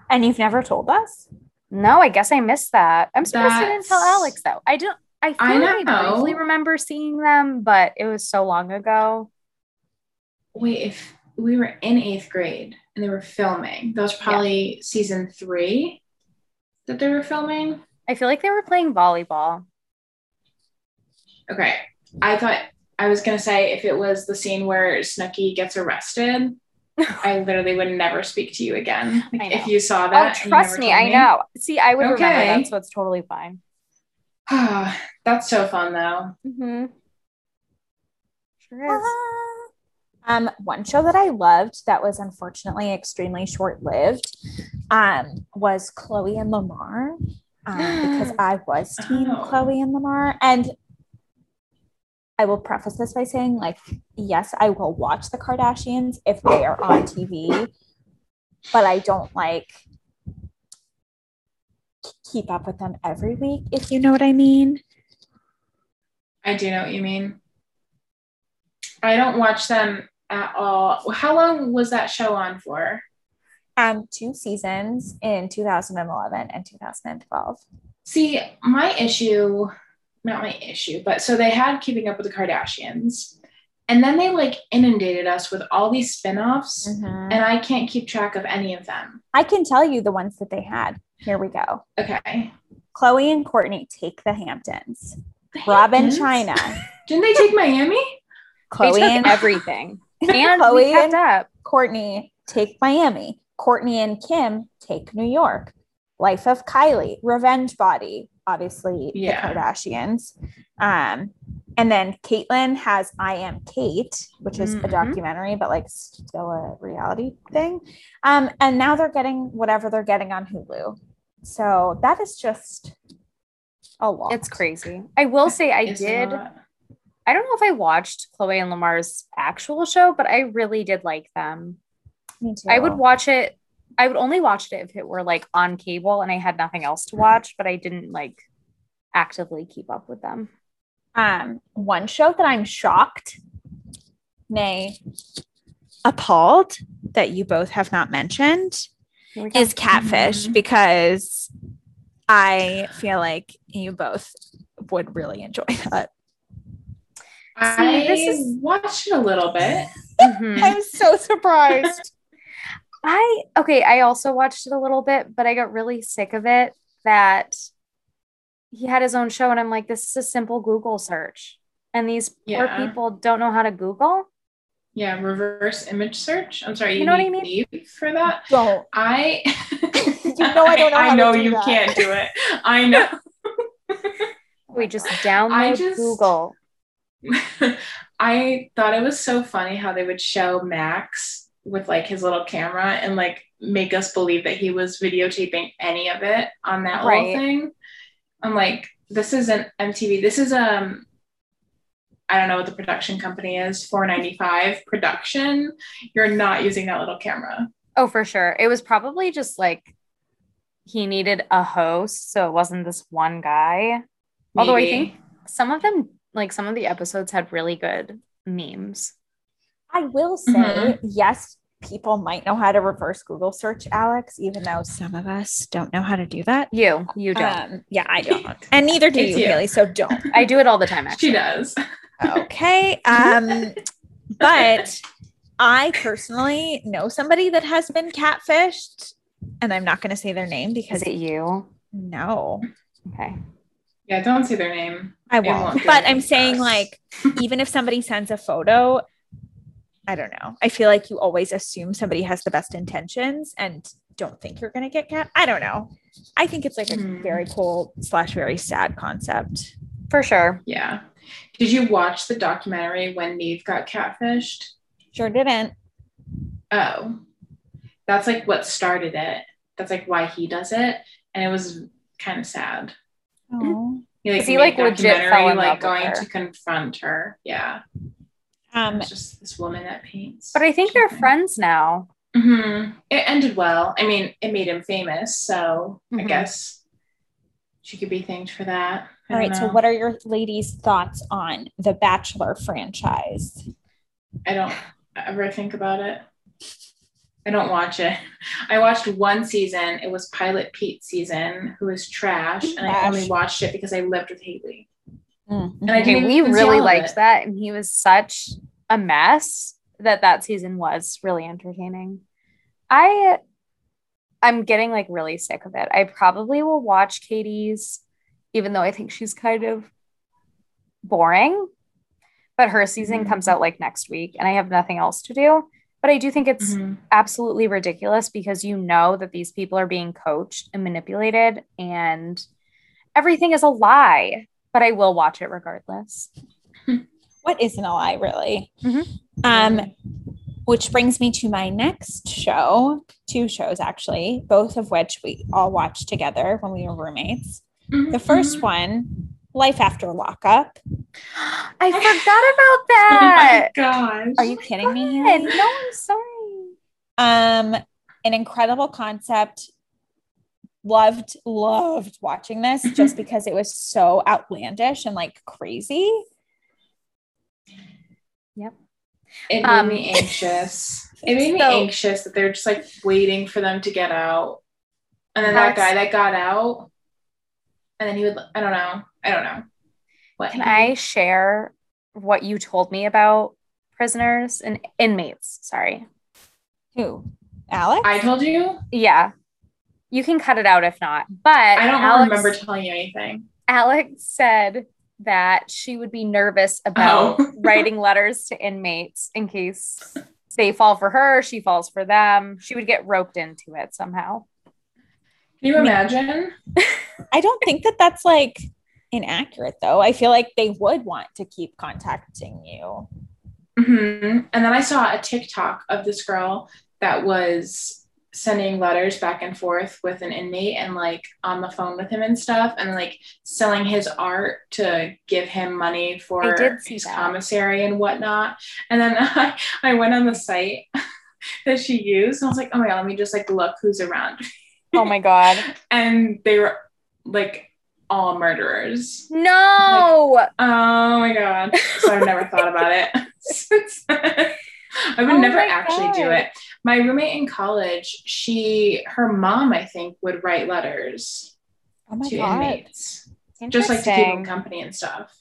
And you've never told us? No, I guess I missed that. I'm surprised you didn't tell Alex though. I don't. I feel I like I briefly remember seeing them, but it was so long ago. Wait, if we were in eighth grade and they were filming, that was probably season three that they were filming. I feel like they were playing volleyball. Okay. I thought I was gonna say if it was the scene where Snooki gets arrested, I literally would never speak to you again. Like, if you saw Oh, that. and you trust me, I know. See, I would remember Okay. that, so it's totally fine. That's so fun though. Mm-hmm. Sure is. Um, one show that I loved that was unfortunately extremely short-lived um, was Khloe and Lamar. Um, because I was team Oh. Khloe and Lamar. And I will preface this by saying, like, yes, I will watch the Kardashians if they are on TV, but I don't like keep up with them every week, if you know what I mean. I do know what you mean. I don't watch them at all. How long was that show on for? Um, two seasons in 2011 and 2012. See, my issue, not my issue, but so they had Keeping Up with the Kardashians. And then they like inundated us with all these spin-offs Mhm. and I can't keep track of any of them. I can tell you the ones that they had. Here we go. Okay. Khloe and Kourtney take the Hamptons. Robin Hamptons? Chyna. Didn't they take Miami? Khloe and everything. And Khloe we kept and- up. Kourtney take Miami. Kourtney and Kim take New York. Life of Kylie, Revenge Body, obviously Yeah. the Kardashians. Um, and then Caitlyn has I Am Cait, which is a Mhm. documentary, but like still a reality thing. Um, and now they're getting whatever they're getting on Hulu. So that is just a lot. It's crazy. I will say I It's did. not- I don't know if I watched Khloe and Lamar's actual show, but I really did like them. Me too. I would watch it. I would only watch it if it were like on cable and I had nothing else to watch, but I didn't like actively keep up with them. Um, one show that I'm shocked, nay, appalled that you both have not mentioned Here we go. is Catfish Mhm. because I feel like you both would really enjoy that. I this is- watched it a little bit. Mhm. I'm so surprised. I okay, I also watched it a little bit, but I got really sick of it that he had his own show and I'm like this is a simple Google search. And these poor people don't know how to Google. Yeah, reverse image search. I'm sorry, You you, know what I mean? for that. Don't. I You know I don't know I to know you that. can't do it. I know. We just download just- Google. I thought it was so funny how they would show Max with like his little camera and like make us believe that he was videotaping any of it on that Right. little thing. I'm like, this isn't MTV. This is um I don't know what the production company is, 495 production. You're not using that little camera. Oh, for sure. It was probably just like he needed a host, so it wasn't this one guy. Although I think some of them, like some of the episodes, had really good memes. I will say, Mhm. yes, people might know how to reverse Google search, Alex, even though Some of us don't know how to do that. You, you don't. Um, yeah, I don't. And neither do you, you. Haley. So don't. I do it all the time. Actually, she does. Okay. Um, but I personally know somebody that has been catfished, and I'm not going to say their name because Is it you? no, Okay. Yeah, don't say their name. I won't won't. But I'm saying us. like even if somebody sends a photo, I don't know. I feel like you always assume somebody has the best intentions and don't think you're going to get cat. I don't know. I think it's like a Hmm. very cool slash very sad concept. For sure. Yeah. Did you watch the documentary when Nev got catfished? Sure didn't. Oh, that's like what started it. That's like why he does it, and it was kind of sad. Oh. He, like, Is he, made like, legit fell in like love with going her? to confront her. Yeah, Um, it's just this woman that paints. But I think they're friends now. hmm It ended well. I mean, it made him famous, so I Mhm. guess she could be thanked for that. I All don't. So, what are your ladies' thoughts on the Bachelor franchise? I don't ever think about it. I don't watch it. I watched one season. It was Pilot Pete season, who is trash, and I only watched it because I lived with Haley. Mm. And I Okay, didn't we really liked it. that, and he was such a mess that that season was really entertaining. I, I'm getting like really sick of it. I probably will watch Katie's, even though I think she's kind of boring. But her season Mhm. comes out like next week, and I have nothing else to do. But I do think it's Mhm. absolutely ridiculous because you know that these people are being coached and manipulated, and everything is a lie. But I will watch it regardless. What isn't a lie, really? Mhm. Um, which brings me to my next show, two shows actually, both of which we all watched together when we were roommates. The 1st Mhm. one, Life After Lockup. I forgot about that. Oh my that. gosh. Are you kidding me? God, Haley? No, I'm sorry. Um, an incredible concept. Loved, loved watching this just because it was so outlandish and like crazy. Yep. It made Um, me anxious. It made me so- anxious that they're just like waiting for them to get out. And then that guy that got out, and then he would, I don't know. I don't know. What? Can I share what you told me about prisoners and inmates. Sorry. Who? Alex? I told you. Yeah. You can cut it out if not. But I don't Alex, remember telling you anything. Alex said that she would be nervous about Oh. writing letters to inmates in case they fall for her, she falls for them. She would get roped into it somehow. Can you imagine? I don't think that that's like inaccurate though. I feel like they would want to keep contacting you. hmm And then I saw a TikTok of this girl that was sending letters back and forth with an inmate and like on the phone with him and stuff and like selling his art to give him money for I did see his that. commissary and whatnot. And then I, I went on the site that she used and I was like, oh my god, let me just like look who's around. Oh my God. And they were like all murderers. No. Oh my god. So I've never thought about it. I would Oh never actually do it. My roommate in college, she her mom, I think, would write letters Oh to god. inmates. Just like to keep them company and stuff.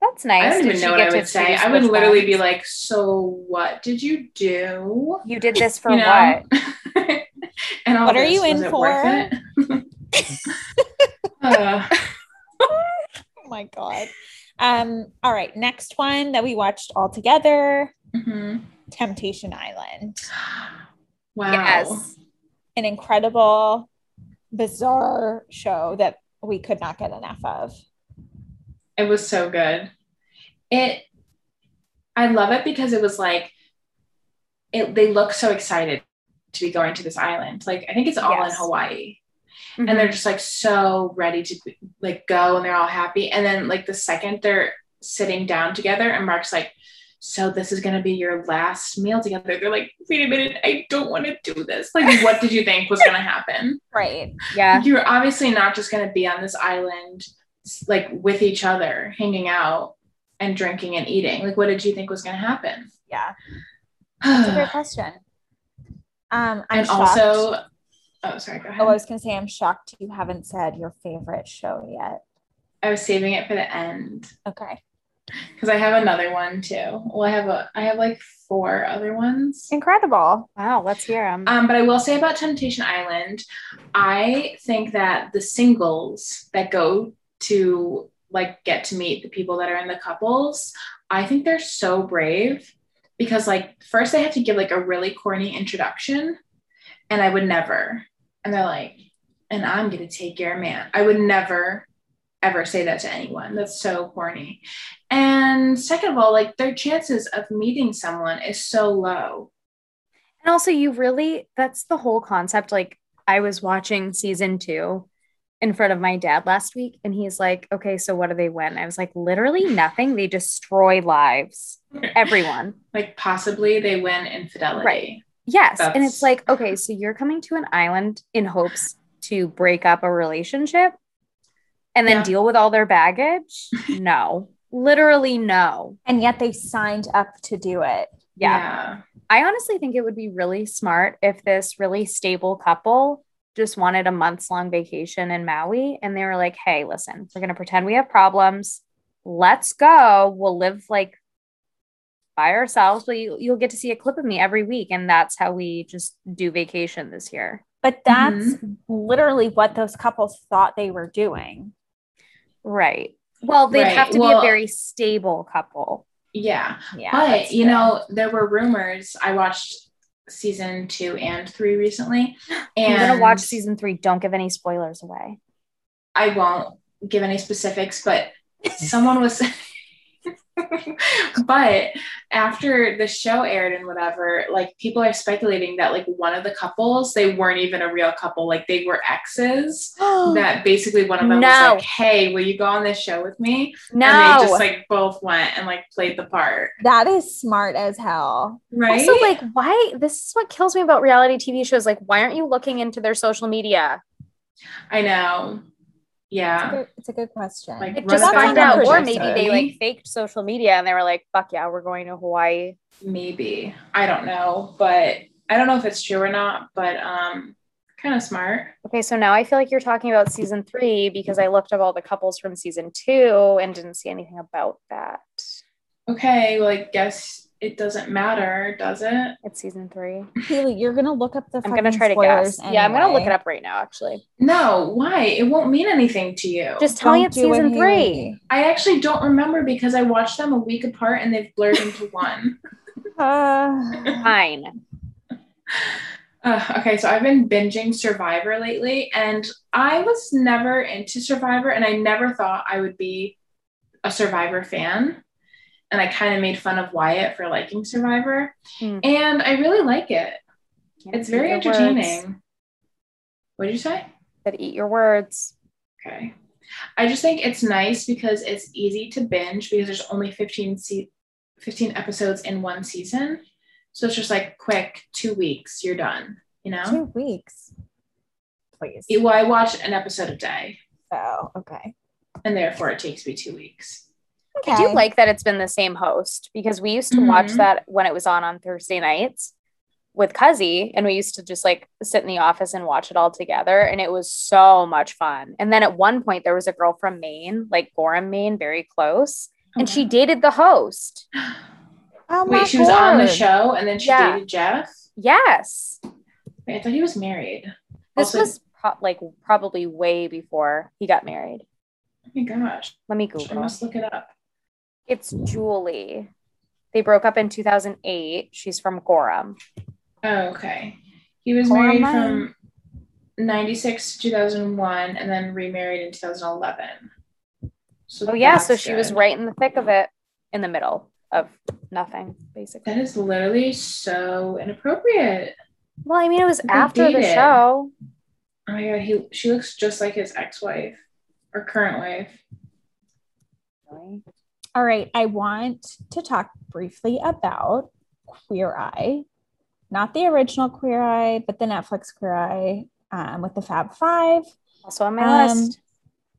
That's nice. I don't Did even know what I would say. I would literally ones? be like, so what did you do? You did this for you know? what? And all What are this, you in was it worth it? Uh, Oh my god. Um, all right, next one that we watched all together, mhm. Temptation Island. Wow. Yes. An incredible, bizarre show that we could not get enough of. It was so good. It I love it because it was like it they look so excited to be going to this island. Like I think it's all in Yes. Hawaii. Mhm. And they're just like so ready to like go and they're all happy. And then like the second they're sitting down together and Mark's like, so this is gonna be your last meal together. They're like, wait a minute, I don't want to do this. Like, what did you think was gonna happen? Right. yeah. You're obviously not just going to be on this island like with each other, hanging out and drinking and eating. Like, what did you think was going to happen? Yeah. That's a great question. Um, I'm and shocked. also, oh, sorry, go ahead. oh, I was gonna say I'm shocked you haven't said your favorite show yet. I was saving it for the end Okay. because I have another one too. Well, I have a, I have like four other ones. Incredible. Wow. Let's hear them. Um, but I will say about Temptation Island, I think that the singles that go to like get to meet the people that are in the couples, I think they're so brave because like first they have to give like a really corny introduction, and I would never. And they're like, and I'm gonna take your man. I would never ever say that to anyone. That's so corny. And second of all, like their chances of meeting someone is so low. And also, you really, that's the whole concept. Like, I was watching season two in front of my dad last week, and he's like, okay, so what do they win? I was like, literally nothing. They destroy lives, everyone. like possibly they win infidelity. Right. Yes. and it's like, okay, so you're coming to an island in hopes to break up a relationship and then Yeah. deal with all their baggage? No, literally, no. And yet they signed up to do it. yeah. I honestly think it would be really smart if this really stable couple just wanted a months long vacation in Maui and they were like, hey, listen, we're going to pretend we have problems. Let's go. We'll live like by ourselves, but you, you'll get to see a clip of me every week. And that's how we just do vacation this year. But mm-hmm. that's literally what those couples thought they were doing. Right. Well, they'd Right. have to be a very stable couple. Yeah. Yeah. but you know, there were rumors. I watched season two and three recently. And I'm going to watch season three. Don't give any spoilers away. I won't give any specifics, but someone was but after the show aired and whatever, like people are speculating that like one of the couples, they weren't even a real couple, like they were exes. that basically one of them No. was like, Hey, will you go on this show with me? no. And they just like both went and like played the part. that is smart as hell. Right. Also, like, why? This is what kills me about reality TV shows. Like, why aren't you looking into their social media? I know. It's a Yeah. good, it's a good question. Like, Like, just it find out. Or maybe they like faked social media and they were like, "Fuck yeah, we're going to Hawaii." Maybe. I don't know, but I don't know if it's true or not, but um kind of smart. Okay, so now I feel like you're talking about season three because I looked up all the couples from season two and didn't see anything about that. Okay, well I guess it doesn't matter, does it? It's season three. Haley, you're gonna look up the. I'm gonna try to spoilers guess. Yeah, I'm gonna look it up right now. Actually, No, why? It won't mean anything to you. just tell me Don't it's do it, season three. Haley. I actually don't remember because I watched them a week apart and they've blurred into one. Uh, Fine. Uh, okay, so I've been binging Survivor lately, and I was never into Survivor, and I never thought I would be a Survivor fan. And I kind of made fun of Wyatt for liking Survivor, Hmm. and I really like it. It's very words. entertaining. What did you say? That eat your words. Okay. I just think it's nice because it's easy to binge because there's only 15 se- 15 episodes in one season. So it's just like quick, two weeks, you're done, you know? two weeks, please. Well, I watch an episode a day, Oh, okay. and therefore it takes me two weeks. Okay. I do like that it's been the same host because we used to watch Mhm. that when it was on on Thursday nights with Cuzzy, and we used to just like sit in the office and watch it all together, and it was so much fun. And then at one point there was a girl from Maine, like Gorham, Maine, very close, and she dated the host. Oh Wait, she was on the show and then she Yeah. dated Jeff? Yes, Wait, I thought he was married. this Also- was pro- like probably way before he got married. Oh my gosh. Let me Google. I must look it up. It's Julie. They broke up in 2008. She's from Gorham. Oh, okay. He was Poor married from 96 to 2001 and then remarried in 2011. So Oh yeah, so she was right in the thick of it, in the middle of nothing, basically. That is literally so inappropriate. Well, I mean, it was They after the show. Oh my god, he she looks just like his ex-wife or current wife. All right, I want to talk briefly about Queer Eye, not the original Queer Eye, but the Netflix Queer Eye um, with the Fab Five. Also on my Um, list.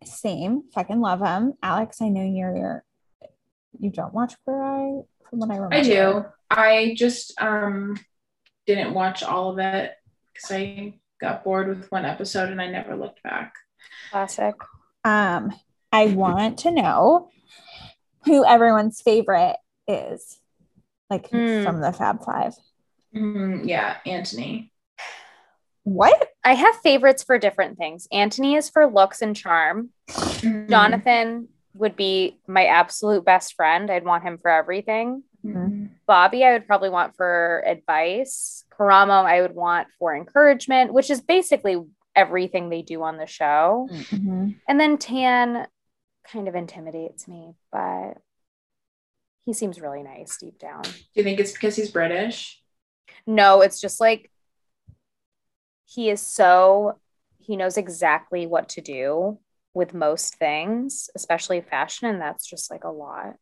Same, fucking love them. Alex, I know you're you don't watch Queer Eye from what I remember. I do. I just um didn't watch all of it because I got bored with one episode and I never looked back. Classic. Um, I want to know who everyone's favorite is, like Hmm. from the Fab Five. Mm, yeah, Antoni. What? I have favorites for different things. Antoni is for looks and charm. Mhm. Jonathan would be my absolute best friend. I'd want him for everything. Mhm. Bobby, I would probably want for advice. Karamo, I would want for encouragement, which is basically everything they do on the show. Mhm. And then Tan kind of intimidates me, but he seems really nice deep down. Do you think it's because he's British? No, it's just like he is so, he knows exactly what to do with most things, especially fashion. And that's just like a lot.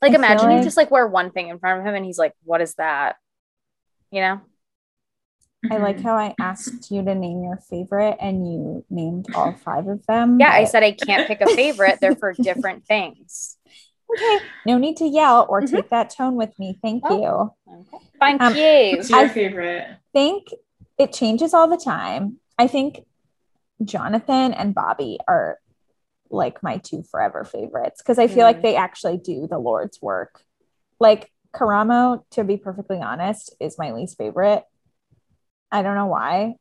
Like, I feel imagine you like- just like wear one thing in front of him and he's like, what is that? You know? I like Mhm. how I asked you to name your favorite and you named all five of them. Yeah, I said I can't pick a favorite. They're for different things. okay. No need to yell or Mhm. take that tone with me. Thank Oh. you. Okay. Thank Um, you. What's your I- favorite? think it changes all the time. I think Jonathan and Bobby are like my two forever favorites because I feel Mm. like they actually do the Lord's work. Like Karamo, to be perfectly honest, is my least favorite. I don't know why.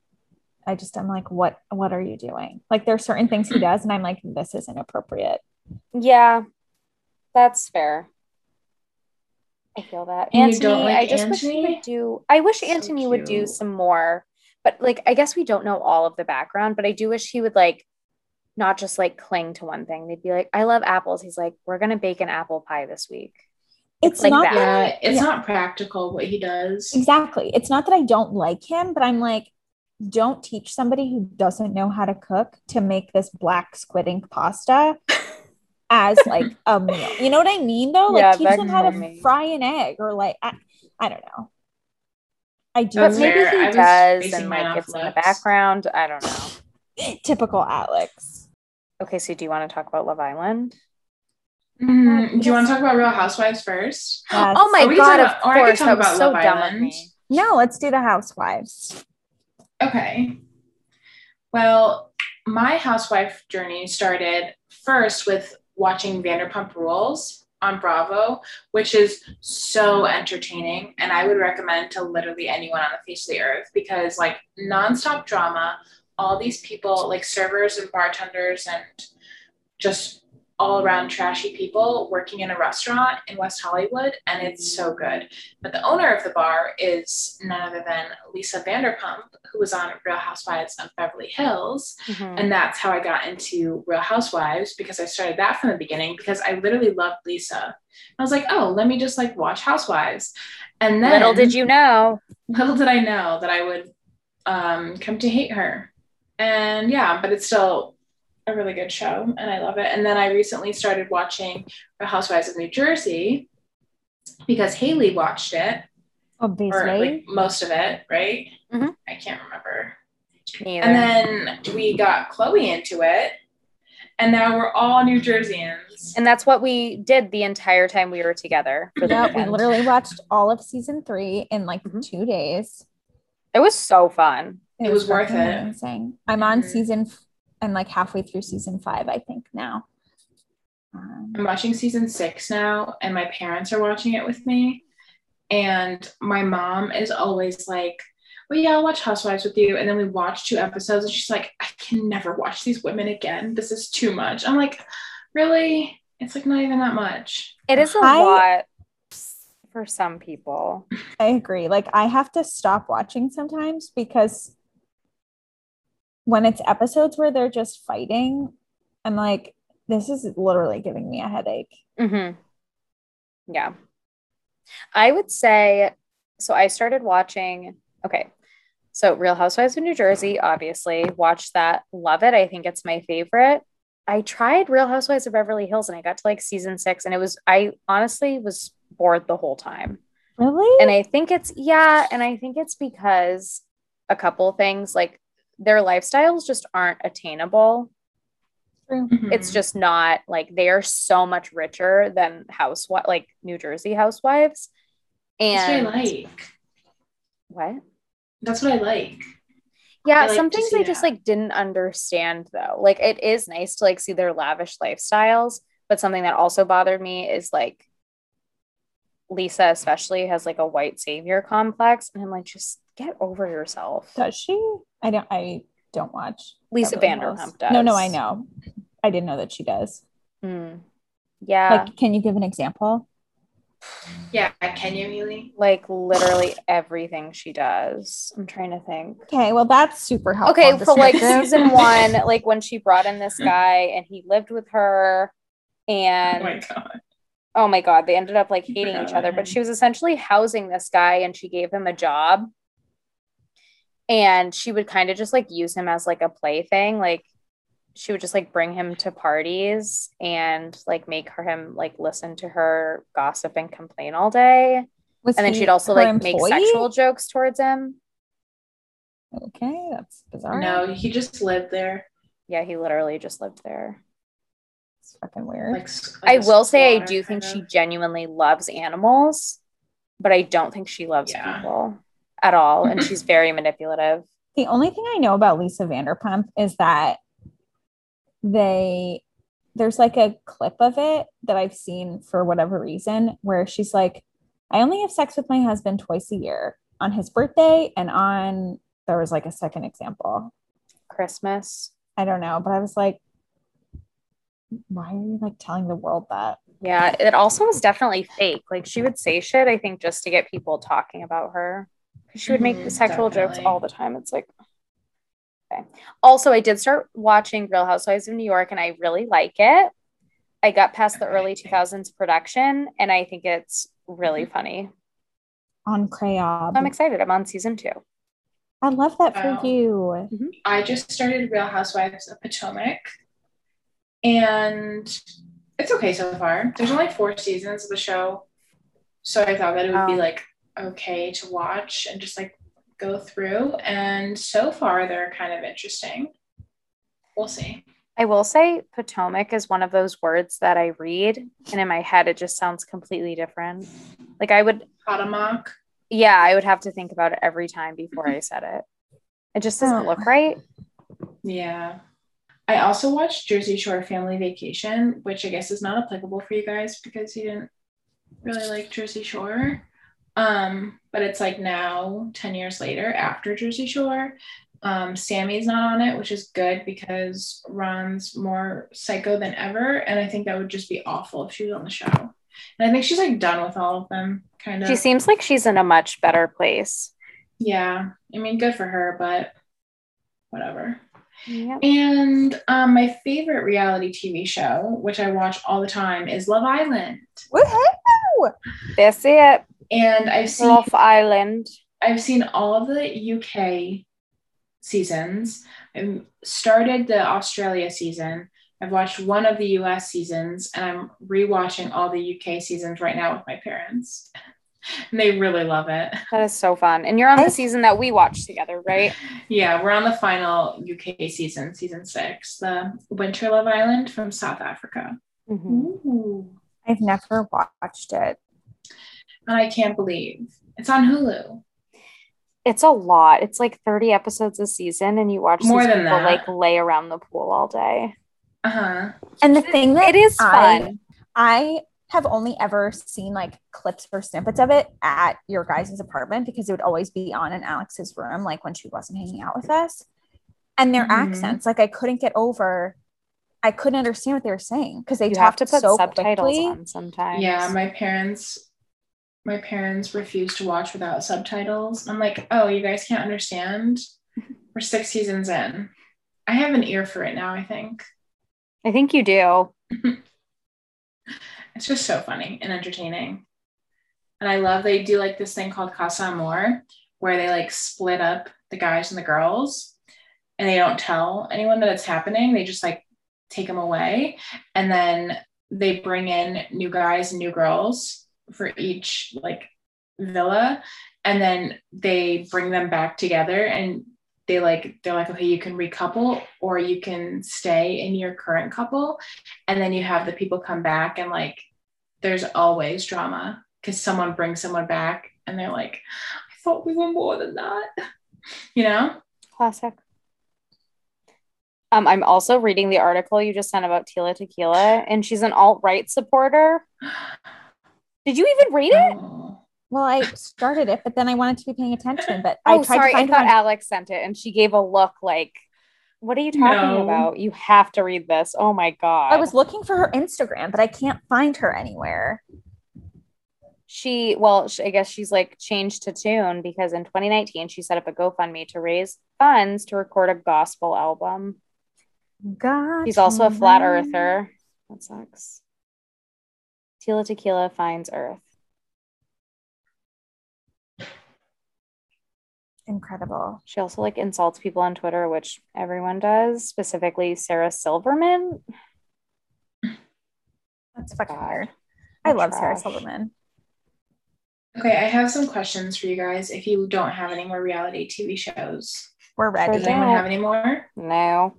I just I'm like, what what are you doing? Like there's certain things he does, and I'm like, this isn't appropriate. Yeah, that's fair. I feel that. And Antoni, like I just wish he Antoni? would do I wish So Antoni would do some more, but like I guess we don't know all of the background, but I do wish he would like not just like cling to one thing. They'd be like, I love apples. He's like, we're gonna bake an apple pie this week. It's like not that. that Yeah, it's yeah. not practical what he does. Exactly. It's not that I don't like him, but I'm like, don't teach somebody who doesn't know how to cook to make this black squid ink pasta as like a meal. You know what I mean though? Like Yeah, teach them how to can be. fry an egg or like I, I don't know. I do But That's maybe fair. He was does and mine like off it's in the background. I don't know. typical Alex. Okay, so do you want to talk about Love Island? Mhm. Do you want to talk about Real Housewives first? Yes. Oh my Or we can god, talk of about- or I could course. talk That was about so Love dumb of me. No, let's do the housewives. Okay. Well, my housewife journey started first with watching Vanderpump Rules on Bravo, which is so entertaining. And I would recommend to literally anyone on the face of the earth because, like, nonstop drama, all these people, like servers and bartenders, and just all around trashy people working in a restaurant in West Hollywood, and it's so good. But the owner of the bar is none other than Lisa Vanderpump, who was on Real Housewives of Beverly Hills. Mhm. And that's how I got into Real Housewives because I started that from the beginning because I literally loved Lisa. I was like, oh, let me just like watch Housewives. And then Little did you know. little did I know that I would um, come to hate her. And yeah, but it's still a really good show and I love it. And then I recently started watching The Housewives of New Jersey because Haley watched it, or Obviously. like most of it, right? Mhm. I can't remember. Neither. And then we got Chloe into it. And now we're all New Jerseyans. And that's what we did the entire time we were together for the Yeah, we literally watched all of season three in like Mhm. two days. It was so fun. It was worth fucking it. Amazing. I'm on Mhm. season f- and like halfway through season five, I think now. Um, I'm watching season six now, and my parents are watching it with me. And my mom is always like, Well, yeah, I'll watch Housewives with you. And then we watch two episodes, and she's like, I can never watch these women again. This is too much. I'm like, Really? It's like not even that much. It is a I- lot for some people. I agree. Like I have to stop watching sometimes because when it's episodes where they're just fighting, I'm like, this is literally giving me a headache. Mm-hmm. Yeah. I would say so. I started watching, okay. So, Real Housewives of New Jersey, obviously, watched that. Love it. I think it's my favorite. I tried Real Housewives of Beverly Hills and I got to like season six, and it was, I honestly was bored the whole time. Really? And I think it's, yeah. And I think it's because a couple things like their lifestyles just aren't attainable True. it's just not like they are so much richer than housewife like New Jersey housewives. That's And what I like. what? That's what I like. Yeah, I like some things see I just that. like didn't understand though. Like it is nice to like see their lavish lifestyles, but something that also bothered me is like Lisa especially has like a white savior complex and I'm like just get over yourself. Does she? I don't I don't watch. Lisa Beverly Hills. Vanderpump does. No, no, I know. I didn't know that she does. Hmm. Yeah. Like, can you give an example? Yeah, can you, Haley? like literally everything she does. I'm trying to think. Okay, well that's super helpful. Okay, for like season one, like when she brought in this guy and he lived with her, and Oh and my god. oh my god, they ended up like hating each other. But she was essentially housing this guy, and she gave him a job, and she would kind of just like use him as like a plaything, like. She would just like bring him to parties and like make her him like listen to her gossip and complain all day. Was And then she'd also her like make sexual jokes towards him. Okay, that's bizarre. No, he just lived there. Yeah, he literally just lived there. it's fucking weird. Like, like a will say I do think kind she genuinely loves animals, but I don't think she loves Yeah. people at all. And mm-hmm. she's very manipulative. the only thing I know about Lisa Vanderpump is that they there's like a clip of it that I've seen for whatever reason where she's like, I only have sex with my husband twice a year on his birthday and on there was like a second example. Christmas. I don't know, but I was like, why are you like telling the world that? Yeah, it also was definitely fake. Like she would say shit, I think, just to get people talking about her. 'Cause She would make Mhm, sexual jokes all the time. It's like, okay. Also, I did start watching Real Housewives of New York and I really like it. I got past the early 2000s production and I think it's really funny. On Crayab. I'm excited. I'm on season two. I love that Wow. for you. I just started Real Housewives of Potomac, and it's okay so far. There's only four seasons of the show, so I thought that it would be like okay to watch and just like go through. And so far, they're kind of interesting. We'll see. I will say Potomac is one of those words that I read and in my head it just sounds completely different. Like I would Potomac. yeah, I would have to think about it every time before I said it. It just doesn't look right. Yeah. I also watched Jersey Shore Family Vacation, which I guess is not applicable for you guys because you didn't really like Jersey Shore. Um, but it's like now 10 years later after Jersey Shore. Um, Sammi's not on it, which is good because Ron's more psycho than ever. And I think that would just be awful if she was on the show. And I think she's like done with all of them, kind of. She seems like she's in a much better place. yeah. I mean, good for her, but whatever. Yep. And um, my favorite reality TV show, which I watch all the time, is Love Island. Woohoo! That's it. And I've seen Love Island. I've seen all of the UK seasons. I started the Australia season. I've watched one of the US seasons, and I'm rewatching all the UK seasons right now with my parents. And they really love it. That is so fun. And you're on the season that we watched together, right? Yeah, we're on the final UK season, season six, the Winter Love Island from South Africa. Mm-hmm. Ooh. I've never watched it. And I can't believe it's on Hulu. It's a lot. It's like 30 episodes a season, and you watch More these than people that. like lay around the pool all day. Uh huh. And the thing that It is I- fun. I have only ever seen like clips or snippets of it at your guys' apartment because it would always be on in Alex's room, like when she wasn't hanging out with us. And their Mhm. accents, like I couldn't get over. I couldn't understand what they were saying because they You have to put so subtitles quickly. on sometimes. Yeah, my parents, my parents refuse to watch without subtitles. I'm like, oh, you guys can't understand. We're six seasons in. I have an ear for it now. I think I think you do. it's just so funny and entertaining. And I love they do like this thing called Casa Amor, where they like split up the guys and the girls, and they don't tell anyone that it's happening. They just like take them away, and then they bring in new guys and new girls for each like villa, and then they bring them back together and they like they're like okay you can recouple or you can stay in your current couple and then you have the people come back and like there's always drama because someone brings someone back and they're like i thought we were more than that you know Classic. Um, I'm also reading the article you just sent about Tila Tequila, and she's an alt right supporter. Did you even read it? Oh. Well, I started it, but then I wanted to be paying attention. But I Oh, tried sorry. to I find it thought on- Alex sent it, and she gave a look like, "What are you talking No. about? You have to read this." Oh my god! I was looking for her Instagram, but I can't find her anywhere. she well i guess she's like changed to tune because in 2019 she set up a gofundme to raise funds to record a gospel album God. she's also a flat earther that sucks tila tequila finds earth Incredible. she also like insults people on twitter which everyone does specifically sarah silverman That's fucking God. weird. I love Sarah Silverman. okay i have some questions for you guys if you don't have any more reality tv shows We're ready. does anyone have any more no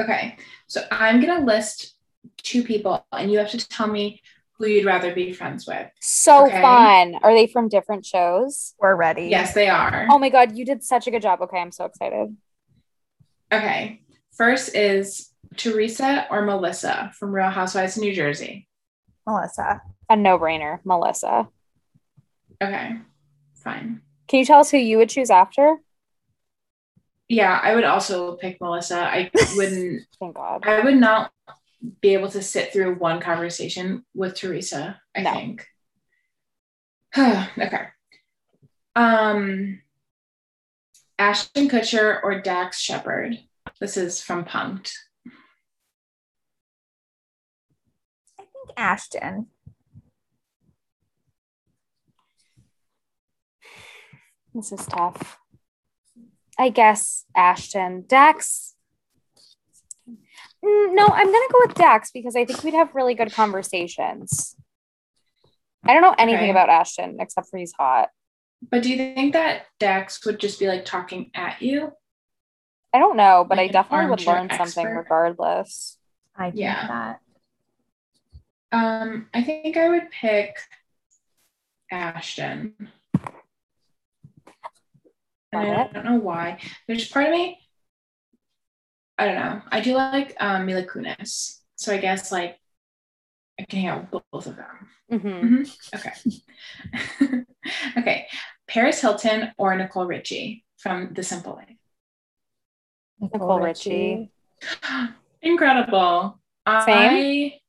okay so i'm gonna list two people and you have to tell me who you'd rather be friends with so Okay. fun are they from different shows We're ready. yes they are oh my god you did such a good job okay i'm so excited Okay. First is Teresa or Melissa from Real Housewives of New Jersey. Melissa. a no-brainer melissa Okay. Fine. Can you tell us who you would choose after? Yeah, I would also pick Melissa. I wouldn't Thank God. I would not be able to sit through one conversation with Teresa, I No. think. okay. Um Ashton Kutcher or Dax Shepard. This is from Punk'd. I think Ashton. This is tough. I guess Ashton. Dax. Mm, No, I'm going to go with Dax because I think we'd have really good conversations. I don't know anything Okay. about Ashton except for he's hot. But do you think that Dax would just be like talking at you? I don't know, but Like I definitely would armchair learn something regardless. I think Yeah. that. Um, I think I would pick Ashton. And I don't know why. There's part of me, I don't know. I do like um, Mila Kunis, so I guess like I can hang out with both of them. Mhm. Okay. okay. Paris Hilton or Nicole Richie from The Simple Life. Nicole Richie. Incredible. Same? I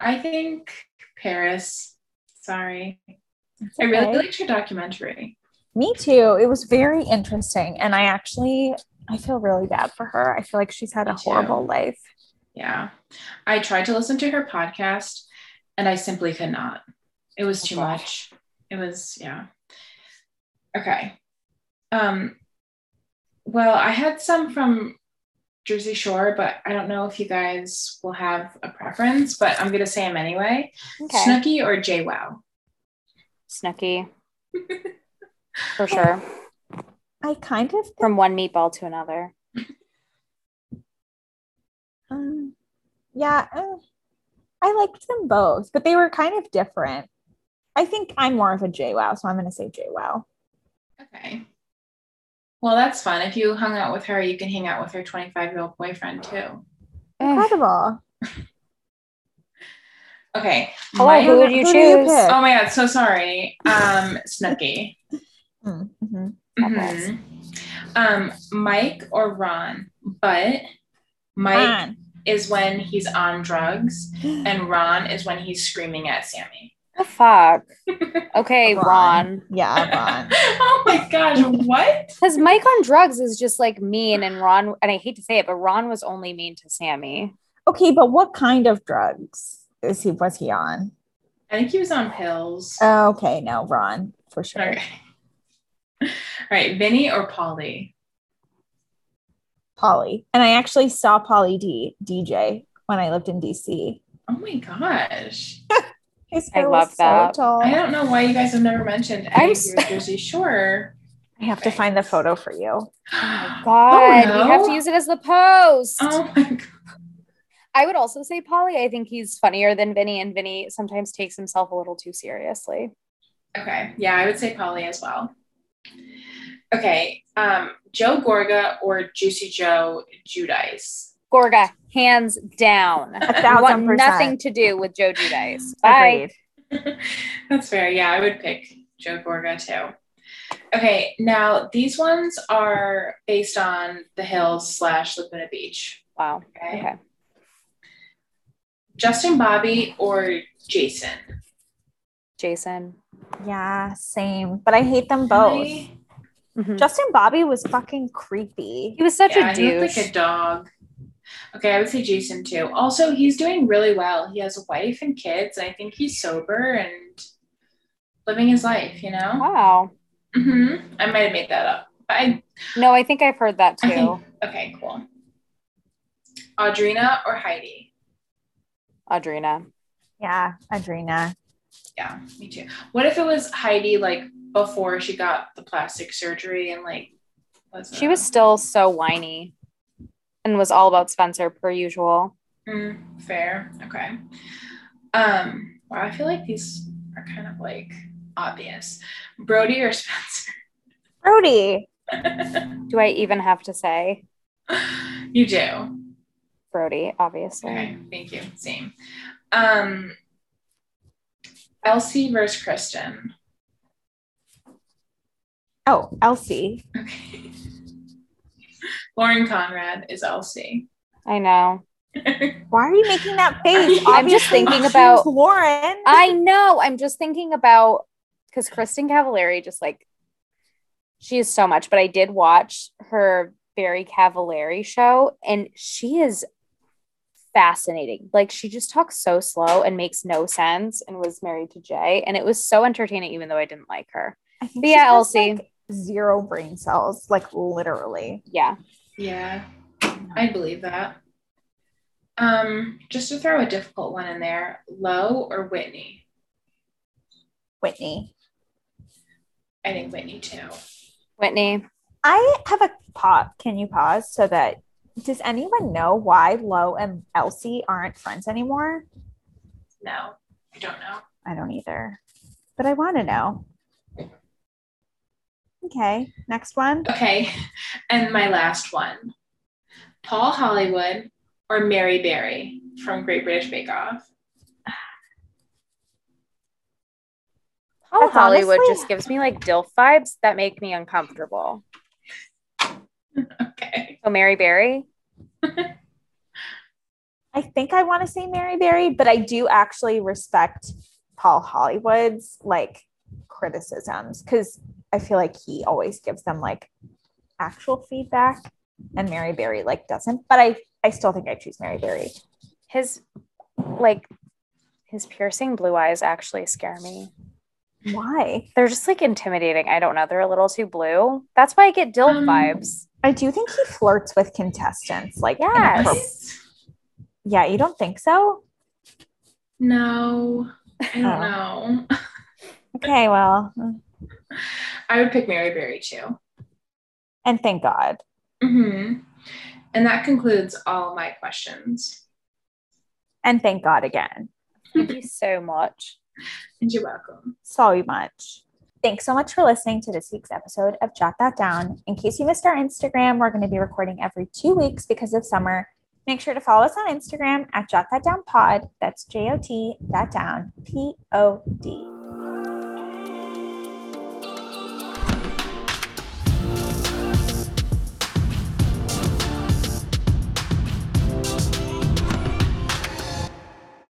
I think Paris. Sorry. It's I really liked your documentary. Me too. It was very interesting. And I actually I feel really bad for her. I feel like she's had a too. horrible life. Yeah. I tried to listen to her podcast and I simply could not. It was too gosh. much. It was, yeah. Okay. Um well, I had some from Jersey Shore, but I don't know if you guys will have a preference, but I'm gonna say them anyway. Okay. Snooki or JWoww? Snooki. For sure. I kind of From one meatball to another. um, yeah, uh, I liked them both, but they were kind of different. I think I'm more of a JWoww, so I'm gonna say JWoww. Okay. Well, that's fun. If you hung out with her, you can hang out with her 25 year old boyfriend too. Incredible. Okay. Hello, Mike- who would you Who do you choose? oh my God, so sorry. Um, Snooki. Mm, mhm. Mhm. Um, Mike or Ron, but Mike Fine. is when he's on drugs, and Ron is when he's screaming at Sammi. The fuck. Okay, Ron. Ron. Yeah, Ron. oh my gosh, what? Because Mike on drugs is just like mean, and Ron, and I hate to say it, but Ron was only mean to Sammi. Okay, but what kind of drugs is he was he on? I think he was on pills. Oh, okay, no, Ron for sure. Okay. All right, Vinny or Pauly? Pauly. And I actually saw Pauly D DJ when I lived in DC. Oh my gosh. His I hair love was that. So tall. I don't know why you guys have never mentioned I'm any s- of your Jersey Shore. I have to find the photo for you. Oh god, oh, no. we have to use it as the post. Oh my god. I would also say Pauly. I think he's funnier than Vinny, and Vinny sometimes takes himself a little too seriously. Okay. Yeah, I would say Pauly as well. Okay. Um, Joe Gorga or Juicy Joe Giudice? Gorga, hands down. A thousand Want percent. nothing to do with Joe Giudice. Bye. Agreed. That's fair. Yeah, I would pick Joe Gorga too. Okay, now these ones are based on the hills slash Laguna Beach. Wow. Okay. Okay. Justin Bobby or Jason? Jason. Yeah, same. But I hate them both. I- Mhm. Justin Bobby was fucking creepy. He was such yeah, a he looked douche. like a dog. Okay, I would say Jason too. Also, he's doing really well. He has a wife and kids, and I think he's sober and living his life, you know? wow. hmm I might have made that up. But I, No, I think I've heard that too. think, okay, cool. Audrina or Heidi? Audrina. Yeah, Audrina. Yeah, me too. What if it was Heidi like before she got the plastic surgery and like was She was still so whiny and was all about Spencer per usual. Mm, fair. Okay. Um, wow, I feel like these are kind of like obvious. Brody or Spencer? Brody. Do I even have to say you do. Brody, obviously? Okay, thank you. Same. Um LC versus Kristin. Oh, LC. Okay. Lauren Conrad is LC. I know. Why are you making that face? I'm just thinking about- Lauren. I know. I'm just thinking about because Kristin Cavallari just like she is so much, but I did watch her Very Cavallari show and she is fascinating. Like she just talks so slow and makes no sense and was married to Jay. And it was so entertaining, even though I didn't like her. I think But yeah, LC. like, zero brain cells, like literally. Yeah. Yeah, I believe that. Um, just to throw a difficult one in there, Lo or Whitney? Whitney. I think Whitney too. Whitney. I have a pause. Can you pause so that does anyone know why Lo and LC aren't friends anymore? No, I don't know. I don't either, but I want to know. Okay, next one. Okay, and my last one Paul Hollywood or Mary Berry from Great British Bake Off? Paul That's Hollywood honestly- just gives me like dill vibes that make me uncomfortable. Okay. So Mary Berry. I think I want to say Mary Berry, but I do actually respect Paul Hollywood's like criticisms because I feel like he always gives them like actual feedback and Mary Berry like doesn't. But I I still think I choose Mary Berry. His like his piercing blue eyes actually scare me. Why? They're just like intimidating. I don't know. They're a little too blue. That's why I get Dill Um, vibes. I do think he flirts with contestants. Like, Yes. inappropri- yeah, you don't think so? No, I don't Oh. know. Okay, well, I would pick Mary Berry too. and thank God. hmm And that concludes all my questions. And thank God again. Thank you so much. And you're welcome. so much. Thanks so much for listening to this week's episode of Jot That Down. In case you missed our Instagram, we're going to be recording every two weeks because of summer. Make sure to follow us on Instagram at Jot That Down Pod. That's J O T that down P O D.